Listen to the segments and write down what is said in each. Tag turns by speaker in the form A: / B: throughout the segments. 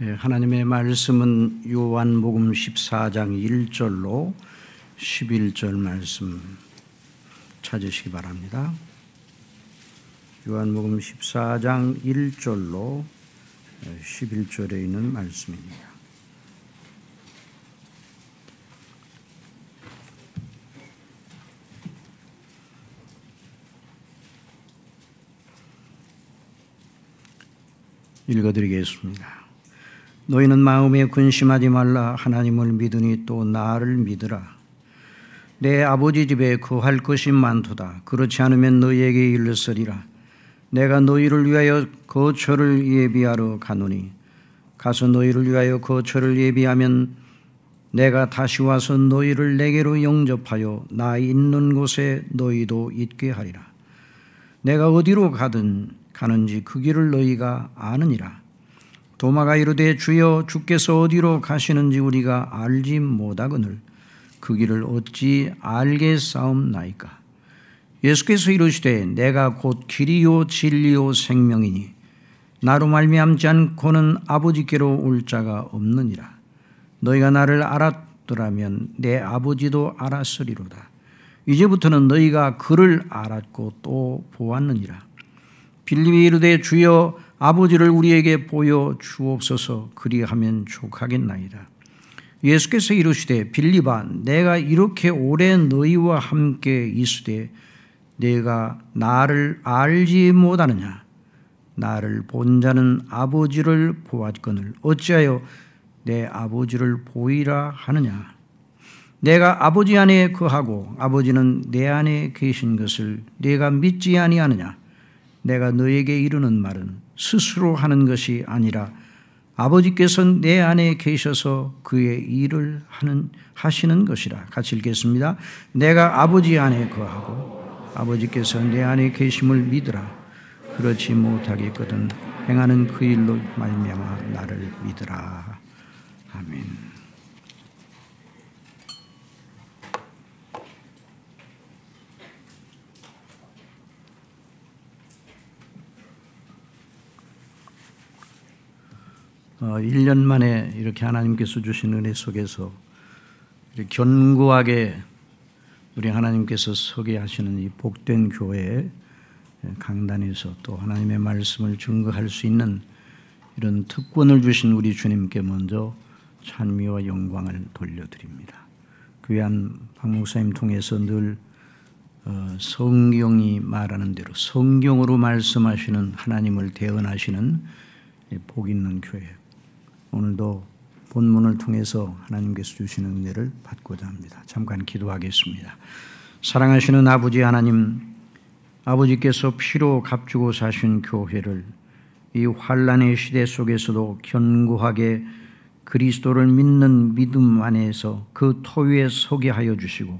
A: 예, 하나님의 말씀은 요한복음 14장 1절로 11절 말씀 찾으시기 바랍니다. 요한복음 14장 1절로 11절에 있는 말씀입니다. 읽어드리겠습니다. 너희는 마음에 근심하지 말라. 하나님을 믿으니 또 나를 믿으라. 내 아버지 집에 거할 것이 많도다. 그렇지 않으면 너희에게 일렀으리라. 내가 너희를 위하여 거처를 예비하러 가노니 가서 너희를 위하여 거처를 예비하면 내가 다시 와서 너희를 내게로 영접하여 나 있는 곳에 너희도 있게 하리라. 내가 어디로 가든 가는지 그 길을 너희가 아느니라 도마가 이르되 주여 주께서 어디로 가시는지 우리가 알지 못하거늘 그 길을 어찌 알겠사옵나이까? 예수께서 이르시되 내가 곧 길이요 진리요 생명이니 나로 말미암지 않고는 아버지께로 올 자가 없느니라. 너희가 나를 알았더라면 내 아버지도 알았으리로다. 이제부터는 너희가 그를 알았고 또 보았느니라. 빌립이 이르되 주여 아버지를 우리에게 보여 주옵소서 그리하면 족하겠나이다. 예수께서 이르시되 빌리바 내가 이렇게 오래 너희와 함께 있으되 내가 나를 알지 못하느냐? 나를 본 자는 아버지를 보았거늘 어찌하여 내 아버지를 보이라 하느냐? 내가 아버지 안에 거하고 아버지는 내 안에 계신 것을 내가 믿지 아니하느냐? 내가 너에게 이르는 말은 스스로 하는 것이 아니라 아버지께서 내 안에 계셔서 그의 일을 하는 하시는 것이라. 같이 읽겠습니다. 내가 아버지 안에 거하고 아버지께서 내 안에 계심을 믿으라. 그렇지 못하겠거든 행하는 그 일로 말미암아 나를 믿으라. 아멘. 1년 만에 이렇게 하나님께서 주신 은혜 속에서 견고하게 우리 하나님께서 서게 하시는 이 복된 교회 강단에서 또 하나님의 말씀을 증거할 수 있는 이런 특권을 주신 우리 주님께 먼저 찬미와 영광을 돌려드립니다. 귀한 박 목사님 통해서 늘 어, 성경이 말하는 대로 성경으로 말씀하시는 하나님을 대언하시는 복 있는 교회 오늘도 본문을 통해서 하나님께서 주시는 은혜를 받고자 합니다. 잠깐 기도하겠습니다. 사랑하시는 아버지 하나님, 아버지께서 피로 값주고 사신 교회를 이 환란의 시대 속에서도 견고하게 그리스도를 믿는 믿음 안에서 그 토위에 서게 하여 주시고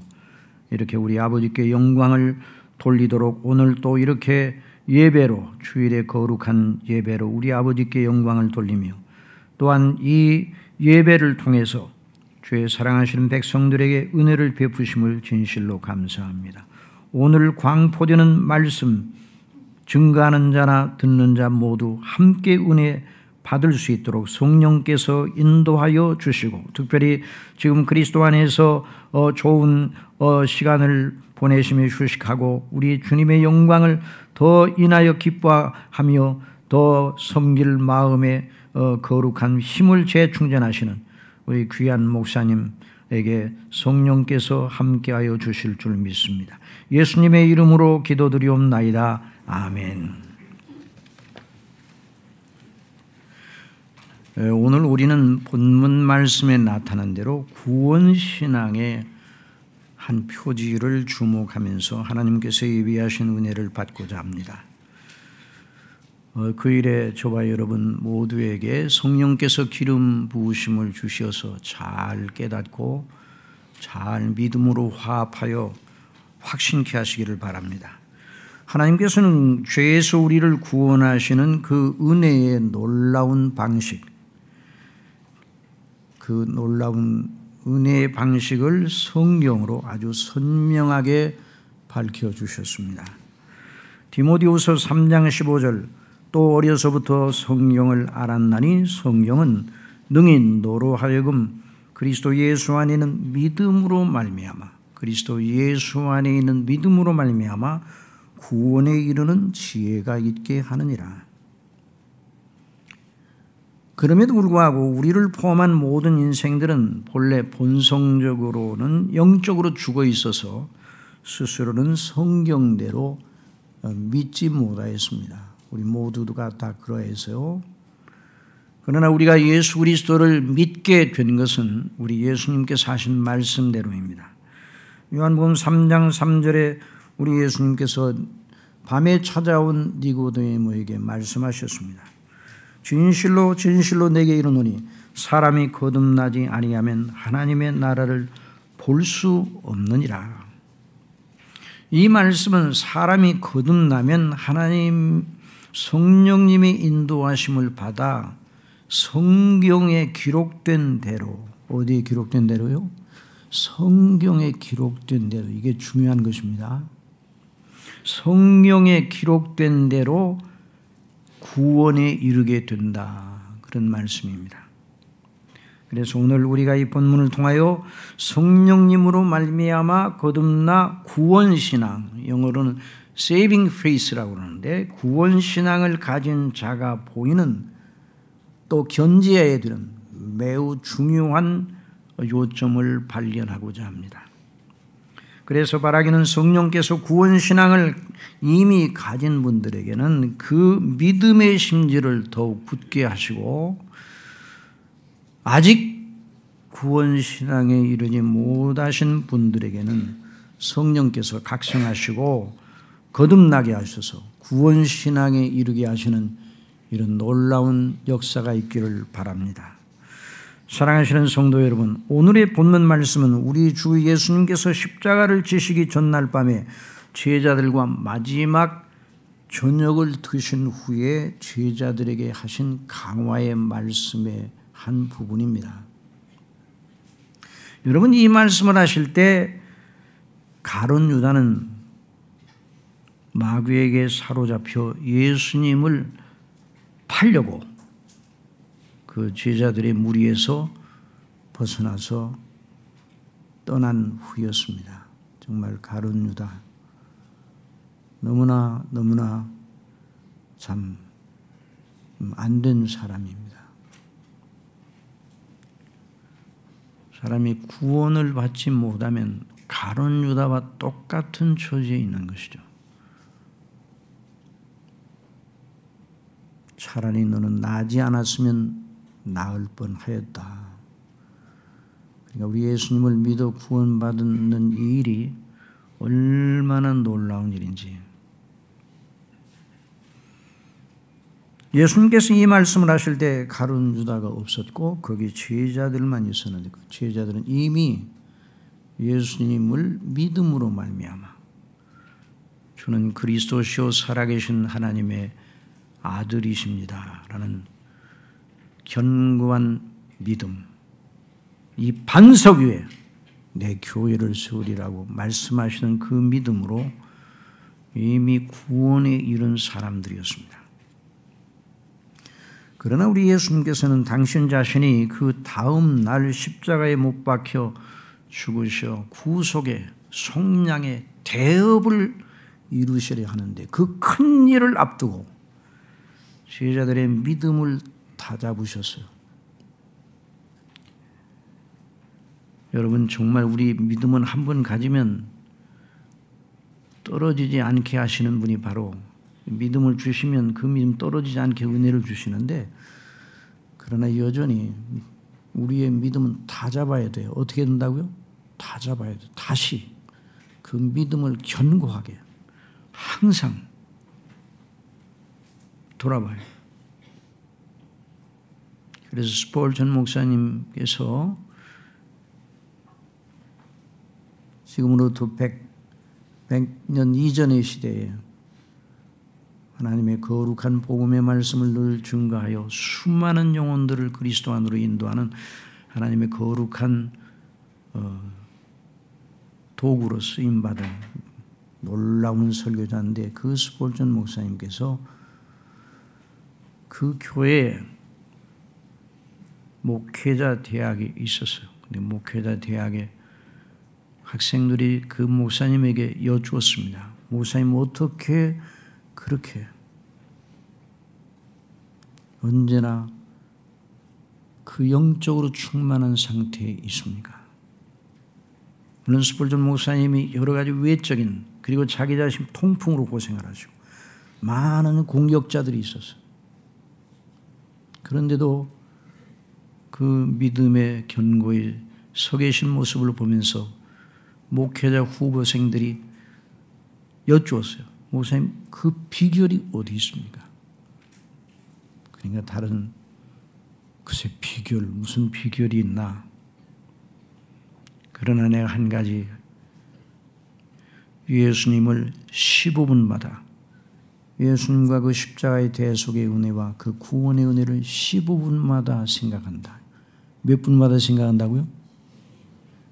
A: 이렇게 우리 아버지께 영광을 돌리도록 오늘 또 이렇게 예배로 주일의 거룩한 예배로 우리 아버지께 영광을 돌리며 또한 이 예배를 통해서 주의 사랑하시는 백성들에게 은혜를 베푸심을 진실로 감사합니다. 오늘 광포되는 말씀 증가하는 자나 듣는 자 모두 함께 은혜 받을 수 있도록 성령께서 인도하여 주시고 특별히 지금 그리스도 안에서 어, 좋은 어, 시간을 보내시며 휴식하고 우리 주님의 영광을 더 인하여 기뻐하며 더 섬길 마음에 어, 거룩한 힘을 재충전하시는 우리 귀한 목사님에게 성령께서 함께하여 주실 줄 믿습니다. 예수님의 이름으로 기도드리옵나이다. 아멘. 오늘 우리는 본문 말씀에 나타난 대로 구원 신앙의 한 표지를 주목하면서 하나님께서 예비하신 은혜를 받고자 합니다. 어, 그 일에 저와 여러분 모두에게 성령께서 기름 부으심을 주셔서 잘 깨닫고 잘 믿음으로 화합하여 확신케 하시기를 바랍니다. 하나님께서는 죄에서 우리를 구원하시는 그 은혜의 놀라운 방식, 그 놀라운 은혜의 방식을 성경으로 아주 선명하게 밝혀 주셨습니다. 디모디후서 3장 15절 또 어려서부터 성경을 알았나니 성경은 능히 너로 하여금 그리스도 예수 안에 있는 믿음으로 말미암아 그리스도 예수 안에 있는 믿음으로 말미암아 구원에 이르는 지혜가 있게 하느니라. 그럼에도 불구하고 우리를 포함한 모든 인생들은 본래 본성적으로는 영적으로 죽어 있어서 스스로는 성경대로 믿지 못하였습니다. 우리 모두가 다 그러해서요. 그러나 우리가 예수 그리스도를 믿게 된 것은 우리 예수님께서 하신 말씀대로입니다. 요한복음 3장 3절에 우리 예수님께서 밤에 찾아온 니고데모에게 말씀하셨습니다. 진실로 진실로 내게 이르노니 사람이 거듭나지 아니하면 하나님의 나라를 볼 수 없느니라. 이 말씀은 사람이 거듭나면 하나님 성령님의 인도하심을 받아 성경에 기록된 대로 어디에 기록된 대로요? 성경에 기록된 대로 이게 중요한 것입니다. 성경에 기록된 대로 구원에 이르게 된다. 그런 말씀입니다. 그래서 오늘 우리가 이 본문을 통하여 성령님으로 말미암아 거듭나 구원 신앙 영어로는 saving faith라고 그러는데 구원 신앙을 가진 자가 보이는 또 견지해야 되는 매우 중요한 요점을 발견하고자 합니다. 그래서 바라기는 성령께서 구원 신앙을 이미 가진 분들에게는 그 믿음의 심지를 더욱 굳게 하시고 아직 구원 신앙에 이르지 못하신 분들에게는 성령께서 각성하시고 거듭나게 하셔서 구원 신앙에 이르게 하시는 이런 놀라운 역사가 있기를 바랍니다. 사랑하시는 성도 여러분, 오늘의 본문 말씀은 우리 주 예수님께서 십자가를 지시기 전날 밤에 제자들과 마지막 저녁을 드신 후에 제자들에게 하신 강화의 말씀의 한 부분입니다. 여러분 이 말씀을 하실 때 가론 유다는 마귀에게 사로잡혀 예수님을 팔려고 그 제자들의 무리에서 벗어나서 떠난 후였습니다. 정말 가론 유다. 너무나 너무나 참 안 된 사람입니다. 사람이 구원을 받지 못하면 가론 유다와 똑같은 처지에 있는 것이죠. 차라리 너는 나지 않았으면 나을 뻔하였다. 그러니까 우리 예수님을 믿어 구원받는 이 일이 얼마나 놀라운 일인지. 예수님께서 이 말씀을 하실 때 가룟 유다가 없었고 거기 제자들만 있었는데 그 제자들은 이미 예수님을 믿음으로 말미암아 주는 그리스도시요 살아계신 하나님의 아들이십니다 라는 견고한 믿음, 이 반석 위에 내 교회를 세우리라고 말씀하시는 그 믿음으로 이미 구원에 이른 사람들이었습니다. 그러나 우리 예수님께서는 당신 자신이 그 다음 날 십자가에 못 박혀 죽으셔 구속의 속량의 대업을 이루시려 하는데 그 큰 일을 앞두고 제자들의 믿음을 다 잡으셨어요. 여러분 정말 우리 믿음은 한 번 가지면 떨어지지 않게 하시는 분이 바로 믿음을 주시면 그 믿음 떨어지지 않게 은혜를 주시는데 그러나 여전히 우리의 믿음은 다 잡아야 돼요. 어떻게 된다고요? 다 잡아야 돼. 다시 그 믿음을 견고하게 항상 돌아봐요. 그래서 스폴 전 목사님께서 지금으로부터 100, 100 년 이전의 시대에 하나님의 거룩한 복음의 말씀을 늘 증가하여 수많은 영혼들을 그리스도 안으로 인도하는 하나님의 거룩한 어, 도구로 쓰임받은 놀라운 설교자인데 그 스폴전 목사님께서 그 교회에 목회자 대학이 있었어요. 근데 목회자 대학에 학생들이 그 목사님에게 여쭈었습니다. 목사님 어떻게 그렇게 언제나 그 영적으로 충만한 상태에 있습니까? 물론 스폴전 목사님이 여러 가지 외적인 그리고 자기 자신 통풍으로 고생을 하시고 많은 공격자들이 있었어요. 그런데도 그 믿음의 견고히 서 계신 모습을 보면서 목회자 후보생들이 여쭈었어요. 목사님, 그 비결이 어디 있습니까? 그러니까 다른 글쎄 비결 무슨 비결이 있나? 그러나 내가 한 가지 예수님을 15분마다 예수님과 그 십자가의 대속의 은혜와 그 구원의 은혜를 15분마다 생각한다. 몇 분마다 생각한다고요?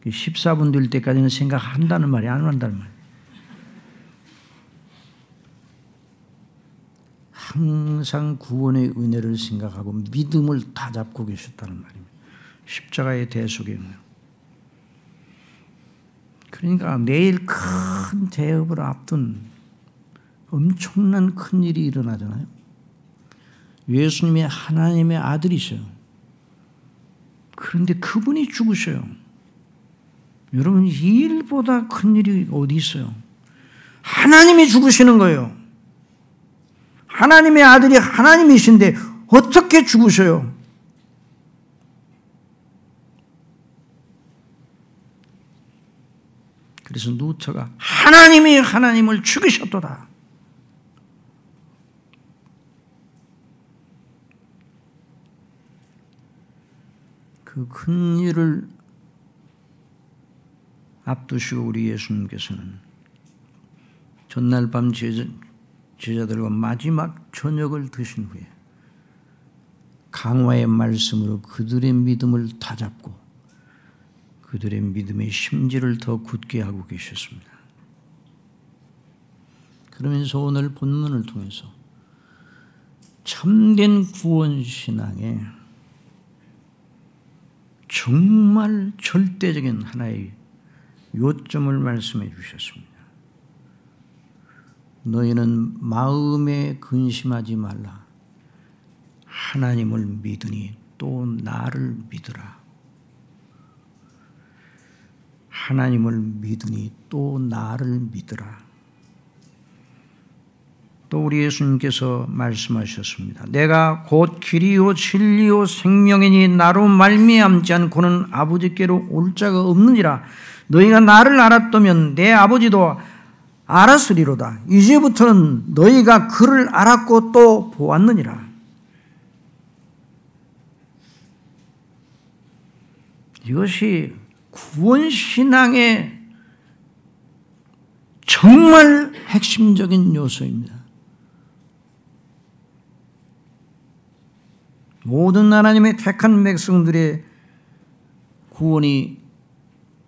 A: 14분 될 때까지는 생각한다는 말이 안 한다는 말. 항상 구원의 은혜를 생각하고 믿음을 다 잡고 계셨다는 말입니다. 십자가의 대속의 은혜. 그러니까 내일 큰 대업을 앞둔 엄청난 큰 일이 일어나잖아요. 예수님이 하나님의 아들이셔요. 그런데 그분이 죽으셔요. 여러분, 이 일보다 큰 일이 어디 있어요? 하나님이 죽으시는 거예요. 하나님의 아들이 하나님이신데 어떻게 죽으셔요? 그래서 누처가 하나님이 하나님을 죽이셨도다. 그 큰 일을 앞두시고 우리 예수님께서는 전날 밤 제자, 제자들과 마지막 저녁을 드신 후에 강화의 말씀으로 그들의 믿음을 다잡고 그들의 믿음의 심지를 더 굳게 하고 계셨습니다. 그러면서 오늘 본문을 통해서 참된 구원 신앙에 정말 절대적인 하나의 요점을 말씀해 주셨습니다. 너희는 마음에 근심하지 말라. 하나님을 믿으니 또 나를 믿으라. 하나님을 믿으니 또 나를 믿으라. 또 우리 예수님께서 말씀하셨습니다. 내가 곧 길이요 진리요 생명이니 나로 말미암지 않고는 아버지께로 올 자가 없느니라. 너희가 나를 알았다면 내 아버지도 알았으리로다. 이제부터는 너희가 그를 알았고 또 보았느니라. 이것이 구원 신앙의 정말 핵심적인 요소입니다. 모든 하나님의 택한 백성들의 구원이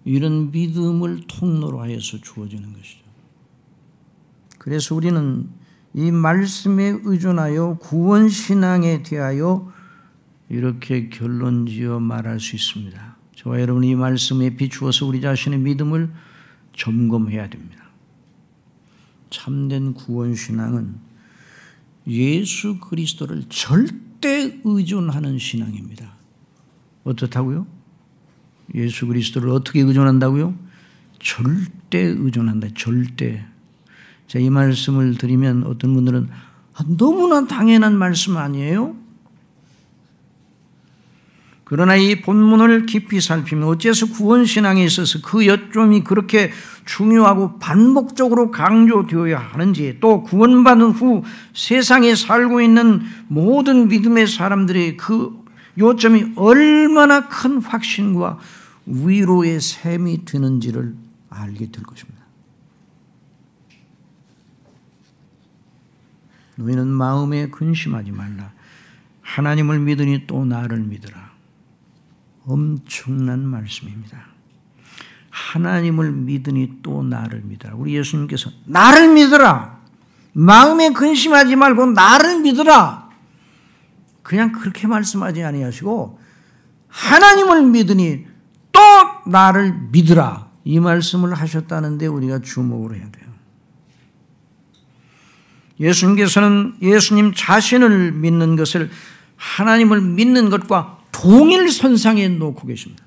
A: 이런 믿음을 통로로 하여서 주어지는 것이죠. 그래서 우리는 이 말씀에 의존하여 구원 신앙에 대하여 이렇게 결론지어 말할 수 있습니다. 저와 여러분 이 말씀에 비추어서 우리 자신의 믿음을 점검해야 됩니다. 참된 구원 신앙은 예수 그리스도를 절대 의존하는 신앙입니다. 어떻다고요? 예수 그리스도를 어떻게 의존한다고요? 절대 의존한다. 절대. 자, 이 말씀을 드리면 어떤 분들은 아, 너무나 당연한 말씀 아니에요? 그러나 이 본문을 깊이 살피면 어째서 구원신앙에 있어서 그 여점이 그렇게 중요하고 반복적으로 강조되어야 하는지 또 구원받은 후 세상에 살고 있는 모든 믿음의 사람들의 그 요점이 얼마나 큰 확신과 위로의 셈이 되는지를 알게 될 것입니다. 너희는 마음에 근심하지 말라. 하나님을 믿으니 또 나를 믿으라. 엄청난 말씀입니다. 하나님을 믿으니 또 나를 믿으라. 우리 예수님께서 나를 믿으라. 마음에 근심하지 말고 나를 믿으라. 그냥 그렇게 말씀하지 아니하시고 하나님을 믿으니 또 나를 믿으라 이 말씀을 하셨다는데 우리가 주목을 해야 돼요. 예수님께서는 예수님 자신을 믿는 것을 하나님을 믿는 것과 동일 선상에 놓고 계십니다.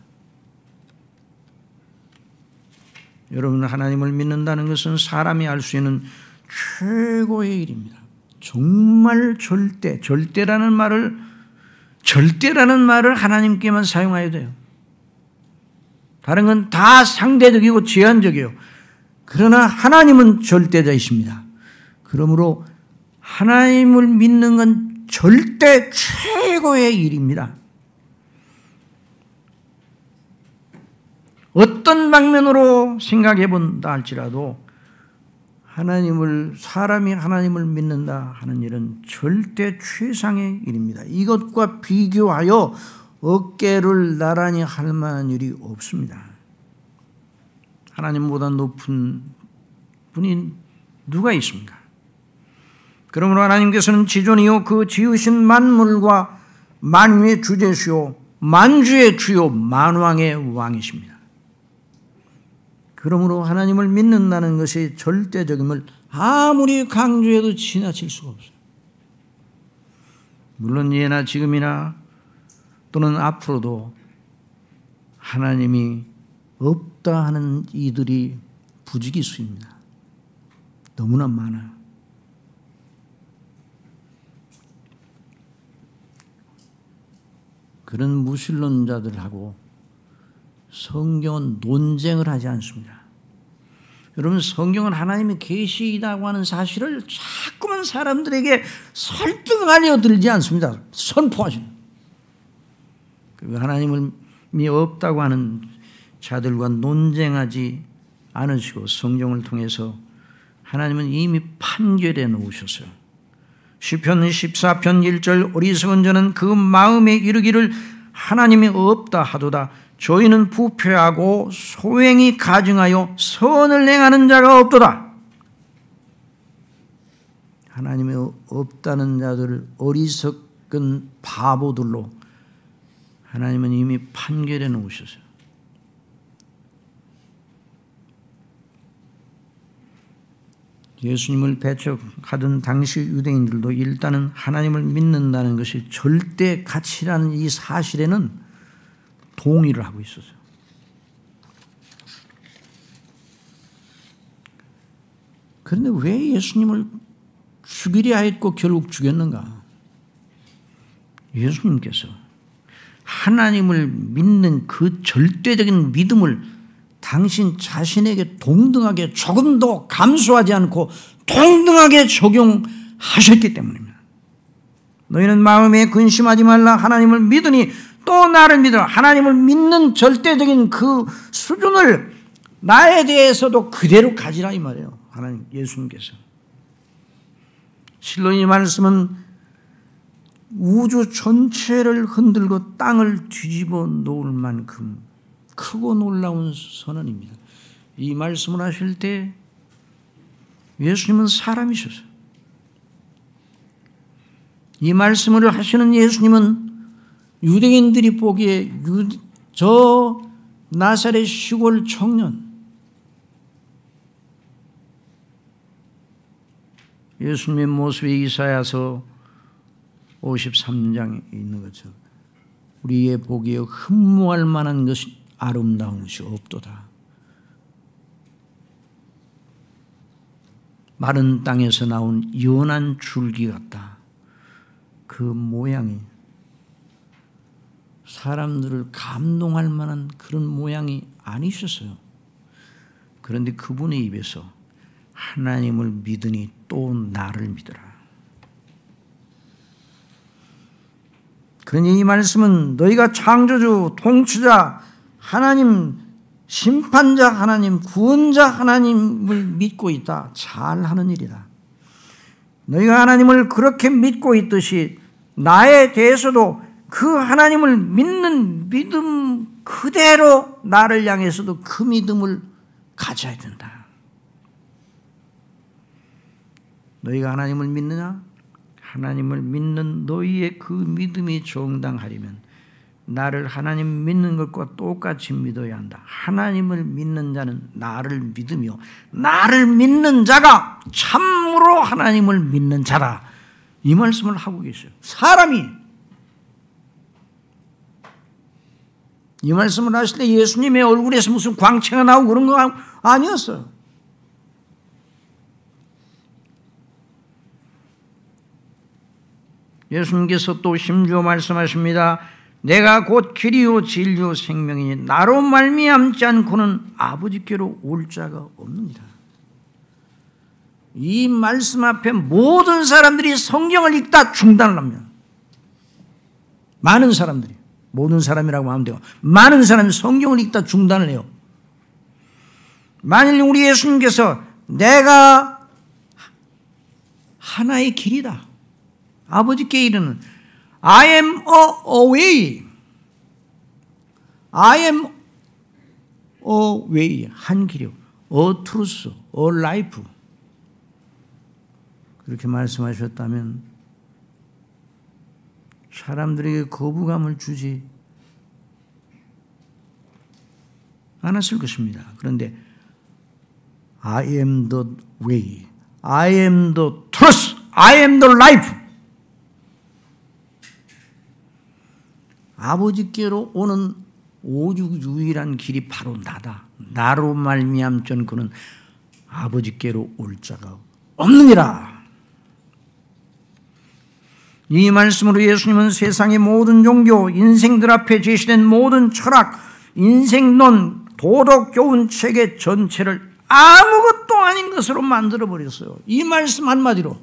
A: 여러분 하나님을 믿는다는 것은 사람이 알 수 있는 최고의 일입니다. 정말 절대, 절대라는 말을 절대라는 말을 하나님께만 사용해야 돼요. 다른 건 다 상대적이고 제한적이에요. 그러나 하나님은 절대자이십니다. 그러므로 하나님을 믿는 건 절대 최고의 일입니다. 어떤 방면으로 생각해 본다 할지라도 하나님을 사람이 하나님을 믿는다 하는 일은 절대 최상의 일입니다. 이것과 비교하여 어깨를 나란히 할 만한 일이 없습니다. 하나님보다 높은 분이 누가 있습니까? 그러므로 하나님께서는 지존이요 그 지으신 만물과 만유의 주제시요 만주의 주요 만왕의 왕이십니다. 그러므로 하나님을 믿는다는 것이 절대적임을 아무리 강조해도 지나칠 수가 없어요. 물론 예나 지금이나 또는 앞으로도 하나님이 없다 하는 이들이 부지기수입니다. 너무나 많아요. 그런 무신론자들하고 성경은 논쟁을 하지 않습니다. 여러분 성경은 하나님의 계시이다고 하는 사실을 자꾸만 사람들에게 설득하려 들지 않습니다. 선포하십니다. 하나님이 없다고 하는 자들과 논쟁하지 않으시고 성경을 통해서 하나님은 이미 판결해 놓으셨어요. 시편 14편 1절 어리석은 자는 그 마음에 이르기를 하나님이 없다 하도다 저희는 부패하고 소행이 가증하여 선을 행하는 자가 없도다. 하나님이 없다는 자들을 어리석은 바보들로 하나님은 이미 판결해 놓으셨어요. 예수님을 배척하던 당시 유대인들도 일단은 하나님을 믿는다는 것이 절대 가치라는 이 사실에는 동의를 하고 있었어요. 그런데 왜 예수님을 죽이려 했고 결국 죽였는가? 예수님께서 하나님을 믿는 그 절대적인 믿음을 당신 자신에게 동등하게 조금도 감수하지 않고 동등하게 적용하셨기 때문입니다. 너희는 마음에 근심하지 말라 하나님을 믿으니 또 나를 믿어 하나님을 믿는 절대적인 그 수준을 나에 대해서도 그대로 가지라 이 말이에요. 하나님 예수님께서. 실로 이 말씀은 우주 전체를 흔들고 땅을 뒤집어 놓을 만큼 크고 놀라운 선언입니다. 이 말씀을 하실 때 예수님은 사람이셨어요. 이 말씀을 하시는 예수님은 유대인들이 보기에 유, 저 나사렛 시골 청년 예수님의 모습이 이사야서 53장에 있는 것처럼 우리의 보기에 흠모할 만한 것이 아름다운 것이 없도다. 마른 땅에서 나온 연한 줄기 같다. 그 모양이 사람들을 감동할 만한 그런 모양이 아니셨어요. 그런데 그분의 입에서 하나님을 믿으니 또 나를 믿어라. 그러니 이 말씀은 너희가 창조주, 통치자, 하나님, 심판자 하나님, 구원자 하나님을 믿고 있다. 잘 하는 일이다. 너희가 하나님을 그렇게 믿고 있듯이 나에 대해서도 그 하나님을 믿는 믿음 그대로 나를 향해서도 그 믿음을 가져야 된다. 너희가 하나님을 믿느냐? 하나님을 믿는 너희의 그 믿음이 정당하려면 나를 하나님 믿는 것과 똑같이 믿어야 한다. 하나님을 믿는 자는 나를 믿으며 나를 믿는 자가 참으로 하나님을 믿는 자라. 이 말씀을 하고 계셔요. 사람이 이 말씀을 하실 때 예수님의 얼굴에서 무슨 광채가 나오고 그런 거 아니었어요. 예수님께서 또 심주어 말씀하십니다. 내가 곧 길이요 진리요 생명이니 나로 말미암지 않고는 아버지께로 올 자가 없느니라. 이 말씀 앞에 모든 사람들이 성경을 읽다 중단을 합니다. 많은 사람들이 모든 사람이라고 하면 돼요. 많은 사람이 성경을 읽다 중단을 해요. 만일 우리 예수님께서 내가 하나의 길이다. 아버지께 이르는 I am a way. I am a way. 한 길이요. A truth. A life. 그렇게 말씀하셨다면 사람들에게 거부감을 주지 않았을 것입니다. 그런데 I am the way. I am the truth. I am the life. 아버지께로 오는 오직 유일한 길이 바로 나다. 나로 말미암전 그는 아버지께로 올 자가 없느니라. 이 말씀으로 예수님은 세상의 모든 종교, 인생들 앞에 제시된 모든 철학, 인생론, 도덕 교훈 체계 전체를 아무것도 아닌 것으로 만들어 버렸어요. 이 말씀 한마디로.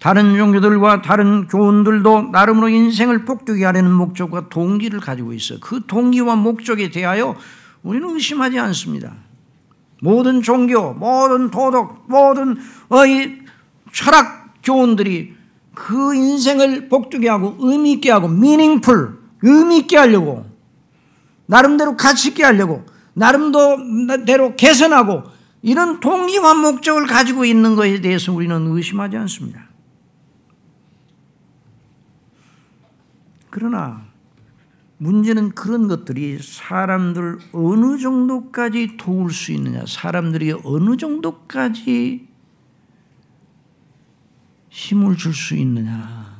A: 다른 종교들과 다른 교훈들도 나름으로 인생을 복되게 하려는 목적과 동기를 가지고 있어요. 그 동기와 목적에 대하여 우리는 의심하지 않습니다. 모든 종교, 모든 도덕, 모든 어이 철학 교훈들이 그 인생을 복되게 하고 의미 있게 하고 미닝풀 의미 있게 하려고 나름대로 가치 있게 하려고 나름대로 개선하고 이런 동기와 목적을 가지고 있는 것에 대해서 우리는 의심하지 않습니다. 그러나 문제는 그런 것들이 사람들 어느 정도까지 도울 수 있느냐, 사람들이 어느 정도까지 힘을 줄 수 있느냐.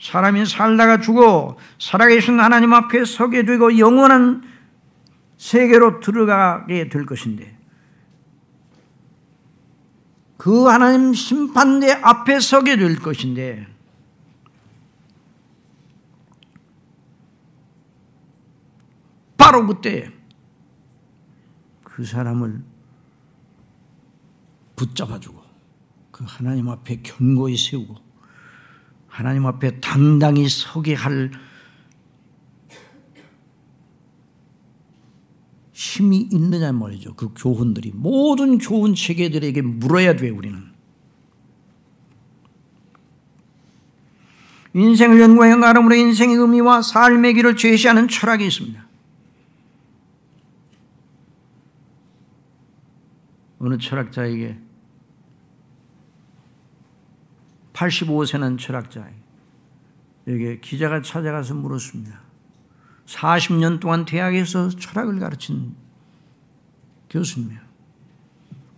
A: 사람이 살다가 죽어 살아계신 하나님 앞에 서게 되고 영원한 세계로 들어가게 될 것인데 그 하나님 심판대 앞에 서게 될 것인데 바로 그때 그 사람을 붙잡아주고 그 하나님 앞에 견고히 세우고 하나님 앞에 당당히 서게 할 힘이 있느냐 말이죠. 그 교훈들이 모든 교훈 체계들에게 물어야 돼 우리는. 인생을 연구해 나름으로 인생의 의미와 삶의 길을 제시하는 철학이 있습니다. 어느 철학자에게 85세는 철학자에게 기자가 찾아가서 물었습니다. 40년 동안 대학에서 철학을 가르친 교수님이에요.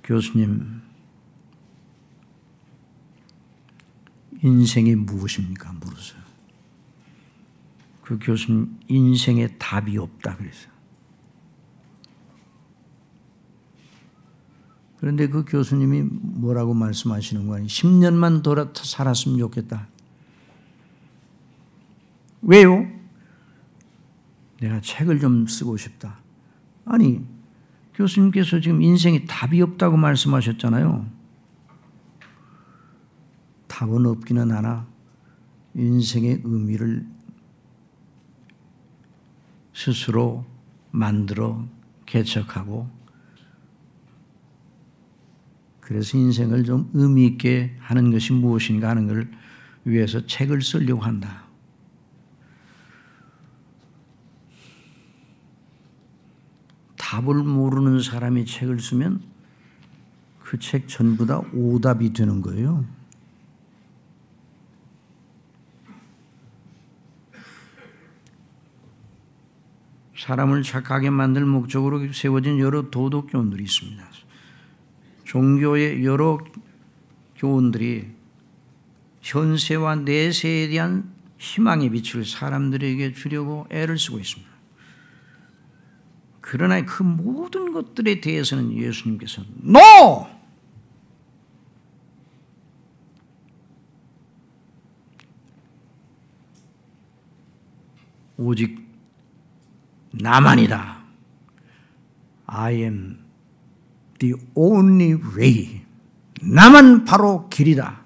A: 교수님, 인생이 무엇입니까? 물었어요. 그 교수님, 인생에 답이 없다 그랬어요. 그런데 그 교수님이 뭐라고 말씀하시는 거아니 10년만 돌아 살았으면 좋겠다. 왜요? 내가 책을 좀 쓰고 싶다. 아니, 교수님께서 지금 인생에 답이 없다고 말씀하셨잖아요. 답은 없기는 하나 인생의 의미를 스스로 만들어 개척하고 그래서 인생을 좀 의미 있게 하는 것이 무엇인가 하는 것을 위해서 책을 쓰려고 한다. 답을 모르는 사람이 책을 쓰면 그 책 전부 다 오답이 되는 거예요. 사람을 착하게 만들 목적으로 세워진 여러 도덕 교훈들이 있습니다. 종교의 여러 교훈들이 현세와 내세에 대한 희망의 빛을 사람들에게 주려고 애를 쓰고 있습니다. 그러나 그 모든 것들에 대해서는 예수님께서 NO! 오직 나만이다. I am the only way. 나만 바로 길이다.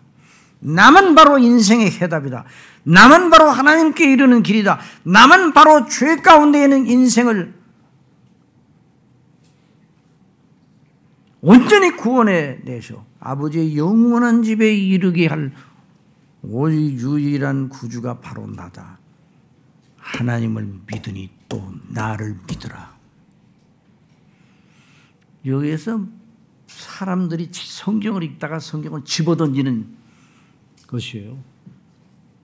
A: 나만 바로 인생의 해답이다. 나만 바로 하나님께 이르는 길이다. 나만 바로 죄 가운데 있는 인생을 온전히 구원해 내셔 아버지의 영원한 집에 이르게 할 오직 유일한 구주가 바로 나다. 하나님을 믿으니 또 나를 믿으라. 여기에서 사람들이 성경을 읽다가 성경을 집어던지는 것이에요.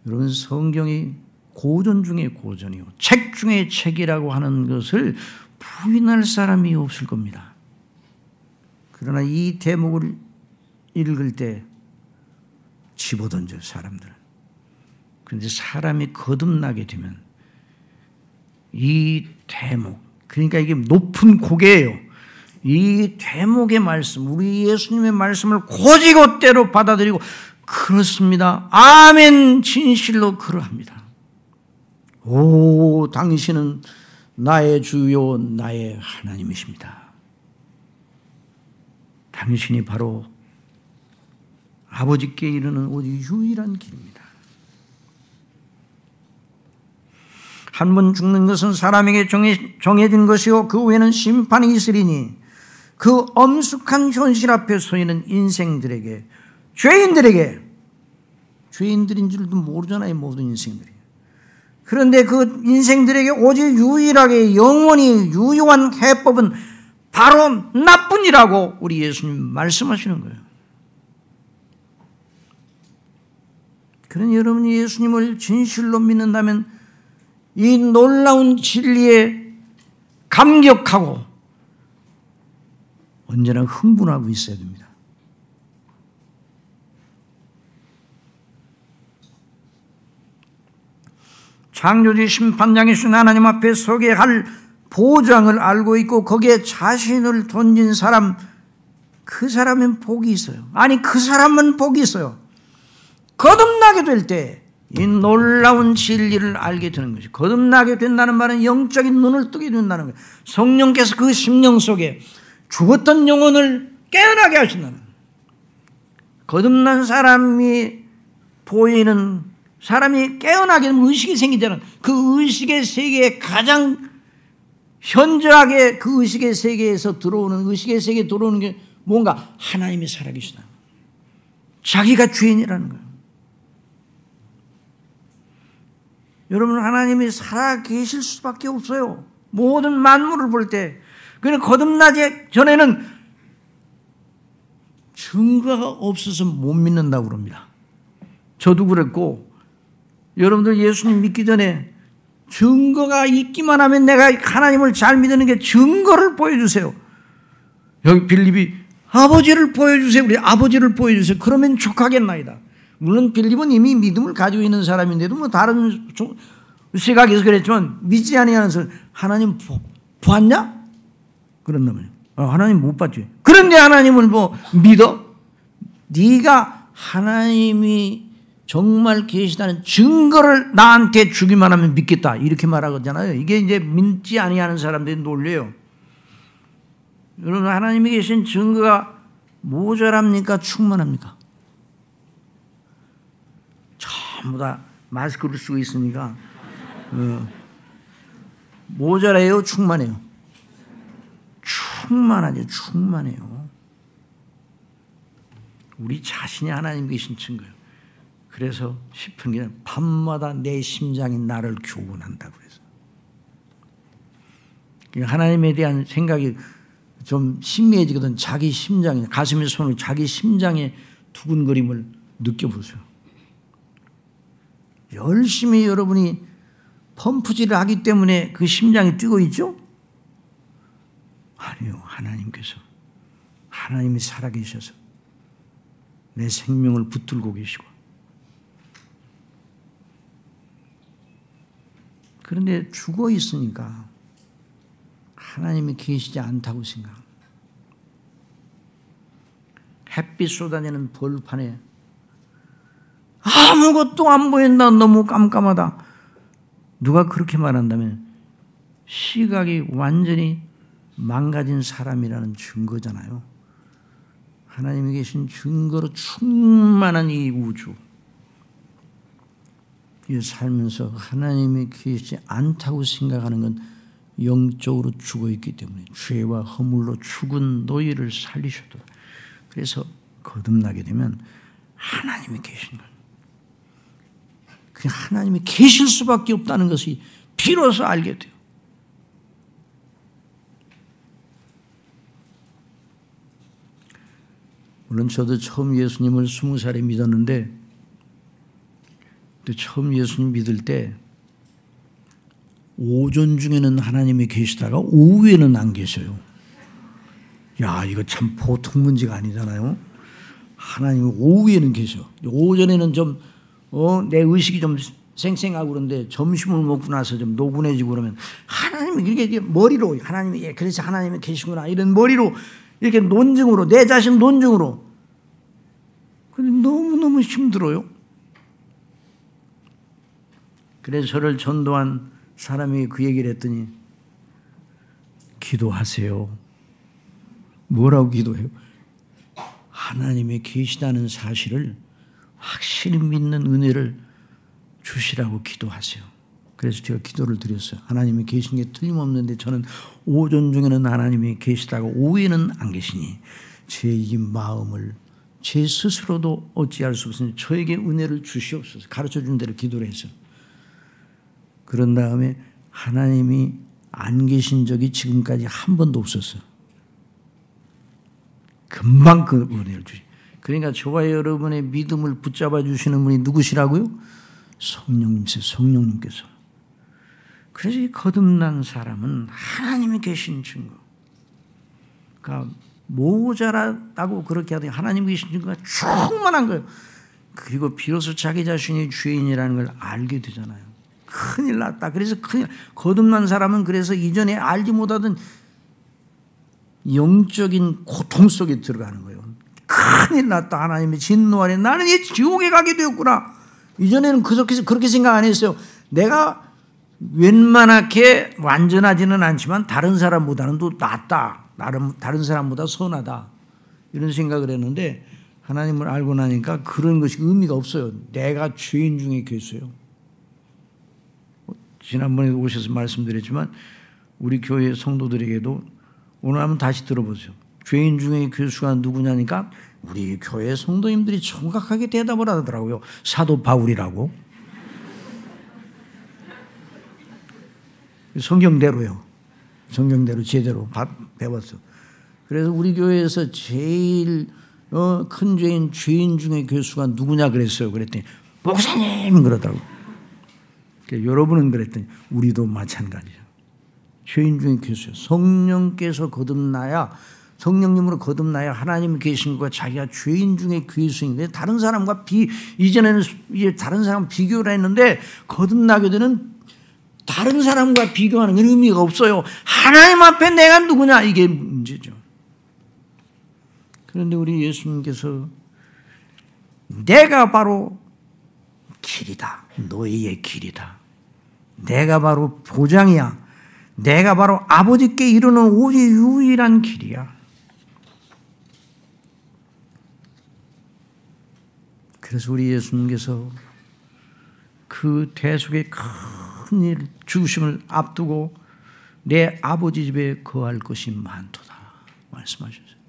A: 여러분 성경이 고전 중에 고전이요. 책 중에 책이라고 하는 것을 부인할 사람이 없을 겁니다. 그러나 이 대목을 읽을 때 집어던져 사람들은. 그런데 사람이 거듭나게 되면 이 대목, 그러니까 이게 높은 고개예요. 이 대목의 말씀, 우리 예수님의 말씀을 고지고대로 받아들이고 그렇습니다. 아멘. 진실로 그러합니다. 오, 당신은 나의 주요, 나의 하나님이십니다. 당신이 바로 아버지께 이르는 오직 유일한 길입니다. 한 번 죽는 것은 사람에게 정해진 것이요 그 후에는 심판이 있으리니 그 엄숙한 현실 앞에 서 있는 인생들에게 죄인들에게 죄인들인 줄도 모르잖아요 모든 인생들이 그런데 그 인생들에게 오직 유일하게 영원히 유효한 해법은 바로 나뿐이라고 우리 예수님 말씀하시는 거예요. 그런 여러분이 예수님을 진실로 믿는다면 이 놀라운 진리에 감격하고 언제나 흥분하고 있어야 됩니다. 창조주 심판장이신 하나님 앞에 서게 할 보장을 알고 있고 거기에 자신을 던진 사람 그 사람은 복이 있어요. 아니 그 사람은 복이 있어요. 거듭나게 될 때 이 놀라운 진리를 알게 되는 것이 거듭나게 된다는 말은 영적인 눈을 뜨게 된다는 거예요. 성령께서 그 심령 속에 죽었던 영혼을 깨어나게 하신다는 거듭난 사람이 보이는 사람이 깨어나게 되면 의식이 생기잖아요. 그 의식의 세계에 가장 현저하게 그 의식의 세계에서 들어오는 의식의 세계에 들어오는 게 뭔가 하나님이 살아계시다. 자기가 주인이라는 거예요. 여러분 하나님이 살아 계실 수밖에 없어요. 모든 만물을 볼 때. 그냥 거듭나기 전에는 증거가 없어서 못 믿는다고 그럽니다. 저도 그랬고 여러분들 예수님 믿기 전에 증거가 있기만 하면 내가 하나님을 잘 믿는 게 증거를 보여주세요. 여기 빌립이 아버지를 보여주세요. 우리 아버지를 보여주세요. 그러면 족하겠나이다. 물론 빌립은 이미 믿음을 가지고 있는 사람인데도 뭐 다른 시각에서 그랬지만 믿지 아니하면서 하나님 보았냐? 그런 놈을 어, 하나님 못 봤지. 그런데 하나님을 뭐 믿어? 네가 하나님이 정말 계시다는 증거를 나한테 주기만 하면 믿겠다 이렇게 말하거든요. 이게 이제 믿지 아니하는 사람들이 놀려요. 여러분 하나님이 계신 증거가 모자랍니까? 충만합니까? 전부 다 마스크를 쓰고 있으니까 어, 모자라요? 충만해요? 충만하죠. 충만해요. 우리 자신이 하나님 계신 증거예요. 그래서 싶은 게 밤마다 내 심장이 나를 교훈한다 그래서
B: 하나님에 대한 생각이 좀 신미해지거든. 자기 심장에 가슴에 손을 자기 심장에 두근거림을 느껴보세요. 열심히 여러분이 펌프질을 하기 때문에 그 심장이 뛰고 있죠? 아니요. 하나님께서 하나님이 살아계셔서 내 생명을 붙들고 계시고 그런데 죽어 있으니까 하나님이 계시지 않다고 생각. 햇빛 쏟아내는 벌판에 아무것도 안 보인다. 너무 깜깜하다. 누가 그렇게 말한다면 시각이 완전히 망가진 사람이라는 증거잖아요. 하나님이 계신 증거로 충만한 이 우주. 이 살면서 하나님이 계시지 않다고 생각하는 건 영적으로 죽어 있기 때문에 죄와 허물로 죽은 너희를 살리셔도 그래서 거듭나게 되면 하나님이 계신 것. 그냥 하나님이 계실 수밖에 없다는 것이 비로소 알게 돼요. 물론 저도 처음 예수님을 스무 살에 믿었는데 처음 예수님 믿을 때 오전 중에는 하나님이 계시다가 오후에는 안 계셔요. 야, 이거 참 보통 문제가 아니잖아요. 하나님이 오후에는 계셔. 오전에는 좀, 어, 내 의식이 좀 생생하고 그런데 점심을 먹고 나서 좀 노곤해지고 그러면 하나님이 이렇게 머리로 하나님이, 예, 그래서 하나님이 계시구나. 이런 머리로 이렇게 논증으로, 내 자신 논증으로. 근데 너무너무 힘들어요. 그래서 저를 전도한 사람이 그 얘기를 했더니 기도하세요. 뭐라고 기도해요? 하나님이 계시다는 사실을 확실히 믿는 은혜를 주시라고 기도하세요. 그래서 제가 기도를 드렸어요. 하나님이 계신 게 틀림없는데 저는 오전 중에는 하나님이 계시다가 오후에는 안 계시니 제 이 마음을 제 스스로도 어찌할 수 없으니 저에게 은혜를 주시옵소서 가르쳐 준 대로 기도를 했어요. 그런 다음에 하나님이 안 계신 적이 지금까지 한 번도 없었어요. 금방 그 은혜를 주시. 그러니까 저와 여러분의 믿음을 붙잡아 주시는 분이 누구시라고요? 성령님세 성령님께서. 그래서 이 거듭난 사람은 하나님이 계신 증거. 그러니까 모자라다고 그렇게 하더니 하나님 계신 증거가 충만한 거예요. 그리고 비로소 자기 자신이 주인이라는 걸 알게 되잖아요. 큰일 났다. 그래서 큰일, 거듭난 사람은 그래서 이전에 알지 못하던 영적인 고통 속에 들어가는 거예요. 큰일 났다. 하나님의 진노 아래 나는 이 지옥에 가게 되었구나. 이전에는 그렇게 생각 안 했어요. 내가 웬만하게 완전하지는 않지만 다른 사람보다는 또 낫다. 나름 다른 사람보다 선하다. 이런 생각을 했는데 하나님을 알고 나니까 그런 것이 의미가 없어요. 내가 죄인 중에 계세요. 지난번에 오셔서 말씀드렸지만 우리 교회 성도들에게도 오늘 한번 다시 들어보세요. 죄인 중에 교수가 누구냐니까 우리 교회 성도님들이 정확하게 대답을 하더라고요. 사도 바울이라고. 성경대로요. 성경대로 제대로 배웠어. 그래서 우리 교회에서 제일 어, 큰 죄인 죄인 중에 교수가 누구냐 그랬어요. 그랬더니 목사님 그러더라고. 여러분은 그랬더니 우리도 마찬가지죠. 죄인 중에 계세요. 성령께서 거듭나야 성령님으로 거듭나야 하나님이 계신 거 자기가 죄인 중에 괴수인데 다른 사람과 비 이전에는 다른 사람 비교를 했는데 거듭나게 되는 다른 사람과 비교하는 건 의미가 없어요. 하나님 앞에 내가 누구냐 이게 문제죠. 그런데 우리 예수님께서 내가 바로 길이다. 너희의 길이다. 내가 바로 보장이야. 내가 바로 아버지께 이르는 오직 유일한 길이야. 그래서 우리 예수님께서 그 대속의 큰 일, 죽으심을 앞두고 내 아버지 집에 거할 것이 많도다. 말씀하셨어요.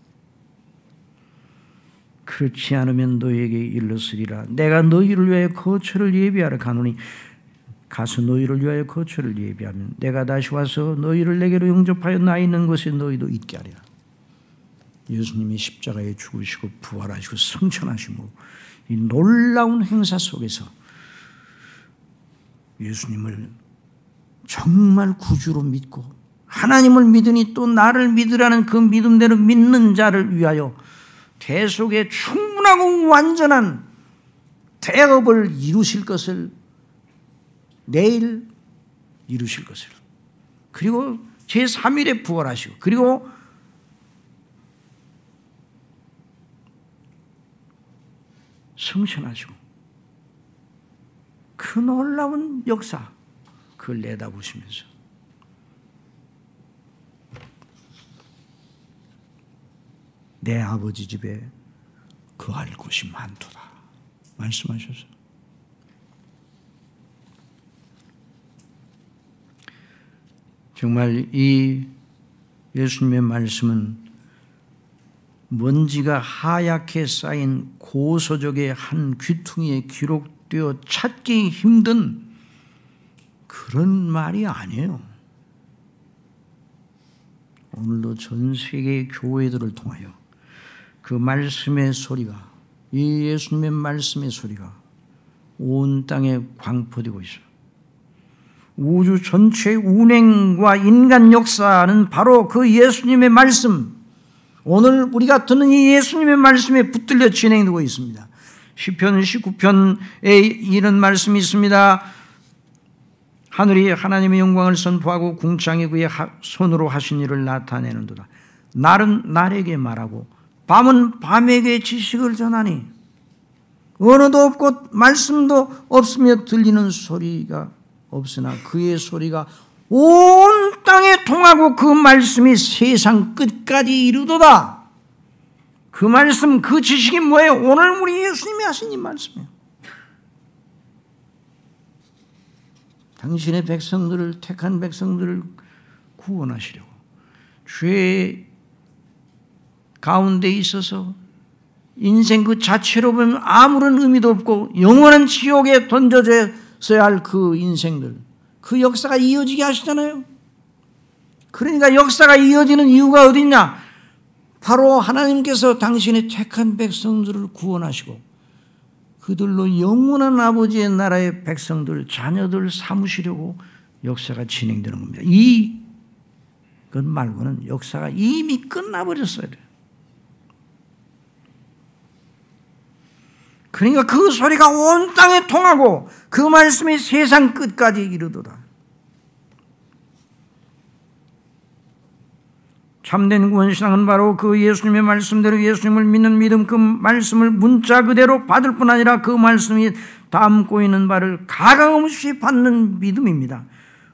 B: 그렇지 않으면 너에게 일렀으리라. 내가 너희를 위해 거처를 예비하러 가노니
A: 가서 너희를 위하여 거처를 예비하면 내가 다시 와서 너희를 내게로 영접하여 나 있는 곳에 너희도 있게 하리라. 예수님이 십자가에 죽으시고 부활하시고 승천하심으로 이 놀라운 행사 속에서 예수님을 정말 구주로 믿고 하나님을 믿으니 또 나를 믿으라는 그 믿음대로 믿는 자를 위하여 대속에 충분하고 완전한 대업을 이루실 것을 내일 이루실 것을. 그리고 제3일에 부활하시고 그리고 승천하시고 그 놀라운 역사 그걸 내다보시면서. 내 아버지 집에 그할 곳이 많도다. 말씀하셔서. 정말 이 예수님의 말씀은 먼지가 하얗게 쌓인 고소적의 한 귀퉁이에 기록 되어 찾기 힘든 그런 말이 아니에요. 오늘도 전 세계 교회들을 통하여 그 말씀의 소리가 이 예수님의 말씀의 소리가 온 땅에 광포되고 있어요. 우주 전체의 운행과 인간 역사는 바로 그 예수님의 말씀, 오늘 우리가 듣는 이 예수님의 말씀에 붙들려 진행되고 있습니다. 시편 19편에 이런 말씀이 있습니다. 하늘이 하나님의 영광을 선포하고 궁창이 그의 손으로 하신 일을 나타내는도다. 날은 날에게 말하고 밤은 밤에게 지식을 전하니 언어도 없고 말씀도 없으며 들리는 소리가 없으나 그의 소리가 온 땅에 통하고 그 말씀이 세상 끝까지 이르도다. 그 말씀, 그 지식이 뭐예요? 오늘 우리 예수님이 하신 이 말씀이에요. 당신의 백성들을, 택한 백성들을 구원하시려고. 죄 가운데 있어서 인생 그 자체로 보면 아무런 의미도 없고 영원한 지옥에 던져져야 할 그 인생들. 그 역사가 이어지게 하시잖아요. 그러니까 역사가 이어지는 이유가 어딨냐? 바로 하나님께서 당신의 택한 백성들을 구원하시고 그들로 영원한 아버지의 나라의 백성들, 자녀들 삼으시려고 역사가 진행되는 겁니다. 이, 것 말고는 역사가 이미 끝나버렸어야 돼요. 그러니까 그 소리가 온 땅에 통하고 그 말씀이 세상 끝까지 이르도다. 참된 구원신앙은 바로 그 예수님의 말씀대로 예수님을 믿는 믿음 그 말씀을 문자 그대로 받을 뿐 아니라 그 말씀이 담고 있는 바를 가감없이 받는 믿음입니다.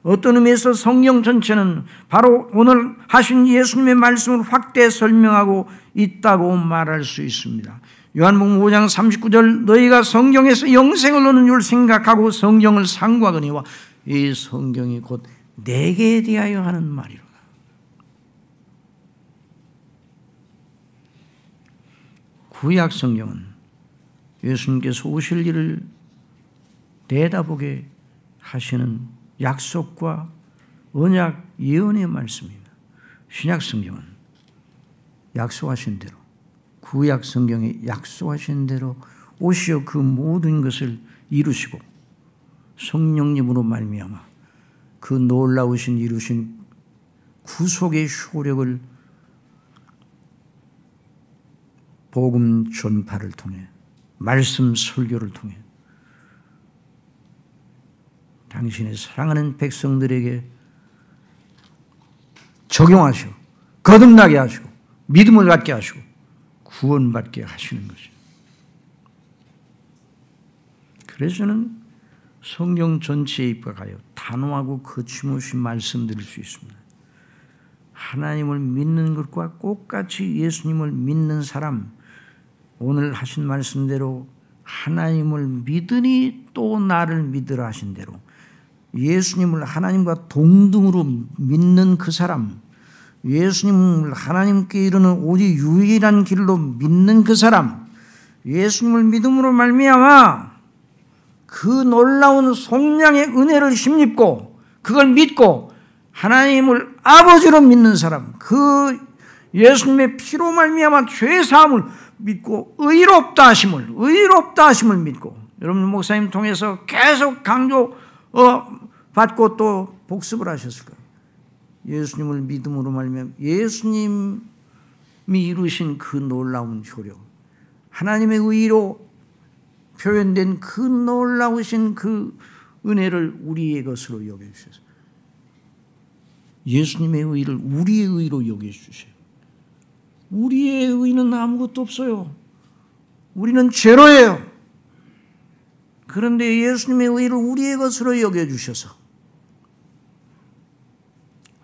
A: 어떤 의미에서 성령 전체는 바로 오늘 하신 예수님의 말씀을 확대 설명하고 있다고 말할 수 있습니다. 요한복음 5장 39절 너희가 성경에서 영생을 얻는 줄 생각하고 성경을 상고하거니와 이 성경이 곧 내게 대하여 하는 말이로 구약 성경은 예수님께서 오실 일을 내다보게 하시는 약속과 언약 예언의 말씀입니다. 신약 성경은 약속하신 대로 구약 성경에 약속하신 대로 오시어 그 모든 것을 이루시고 성령님으로 말미암아 그 놀라우신 이루신 구속의 효력을 복음 전파를 통해 말씀 설교를 통해 당신의 사랑하는 백성들에게 적용하시고 거듭나게 하시고 믿음을 갖게 하시고 구원받게 하시는 것이죠. 그래서 는 성경 전체에 입각하여 단호하고 거침없이 말씀드릴 수 있습니다. 하나님을 믿는 것과 똑같이 예수님을 믿는 사람, 오늘 하신 말씀대로 하나님을 믿으니 또 나를 믿으라 하신 대로 예수님을 하나님과 동등으로 믿는 그 사람, 예수님을 하나님께 이르는 오직 유일한 길로 믿는 그 사람, 예수님을 믿음으로 말미암아
B: 그 놀라운 속량의 은혜를 힘입고 그걸 믿고 하나님을 아버지로 믿는 사람, 그 예수님의 피로 말미암아 죄 사함을 믿고 의롭다 하심을 의롭다 하심을 믿고 여러분 목사님 통해서 계속 강조 어, 받고 또 복습을 하셨을 거예요. 예수님을 믿음으로 말미암아 예수님이 이루신 그 놀라운 효력, 하나님의 의로 표현된 그 놀라우신 그 은혜를 우리의 것으로 여겨 주셔서 예수님의 의를 우리의 의로 여겨 주세요. 우리의 의는 아무것도 없어요. 우리는 죄로예요. 그런데 예수님의 의를 우리의 것으로 여겨 주셔서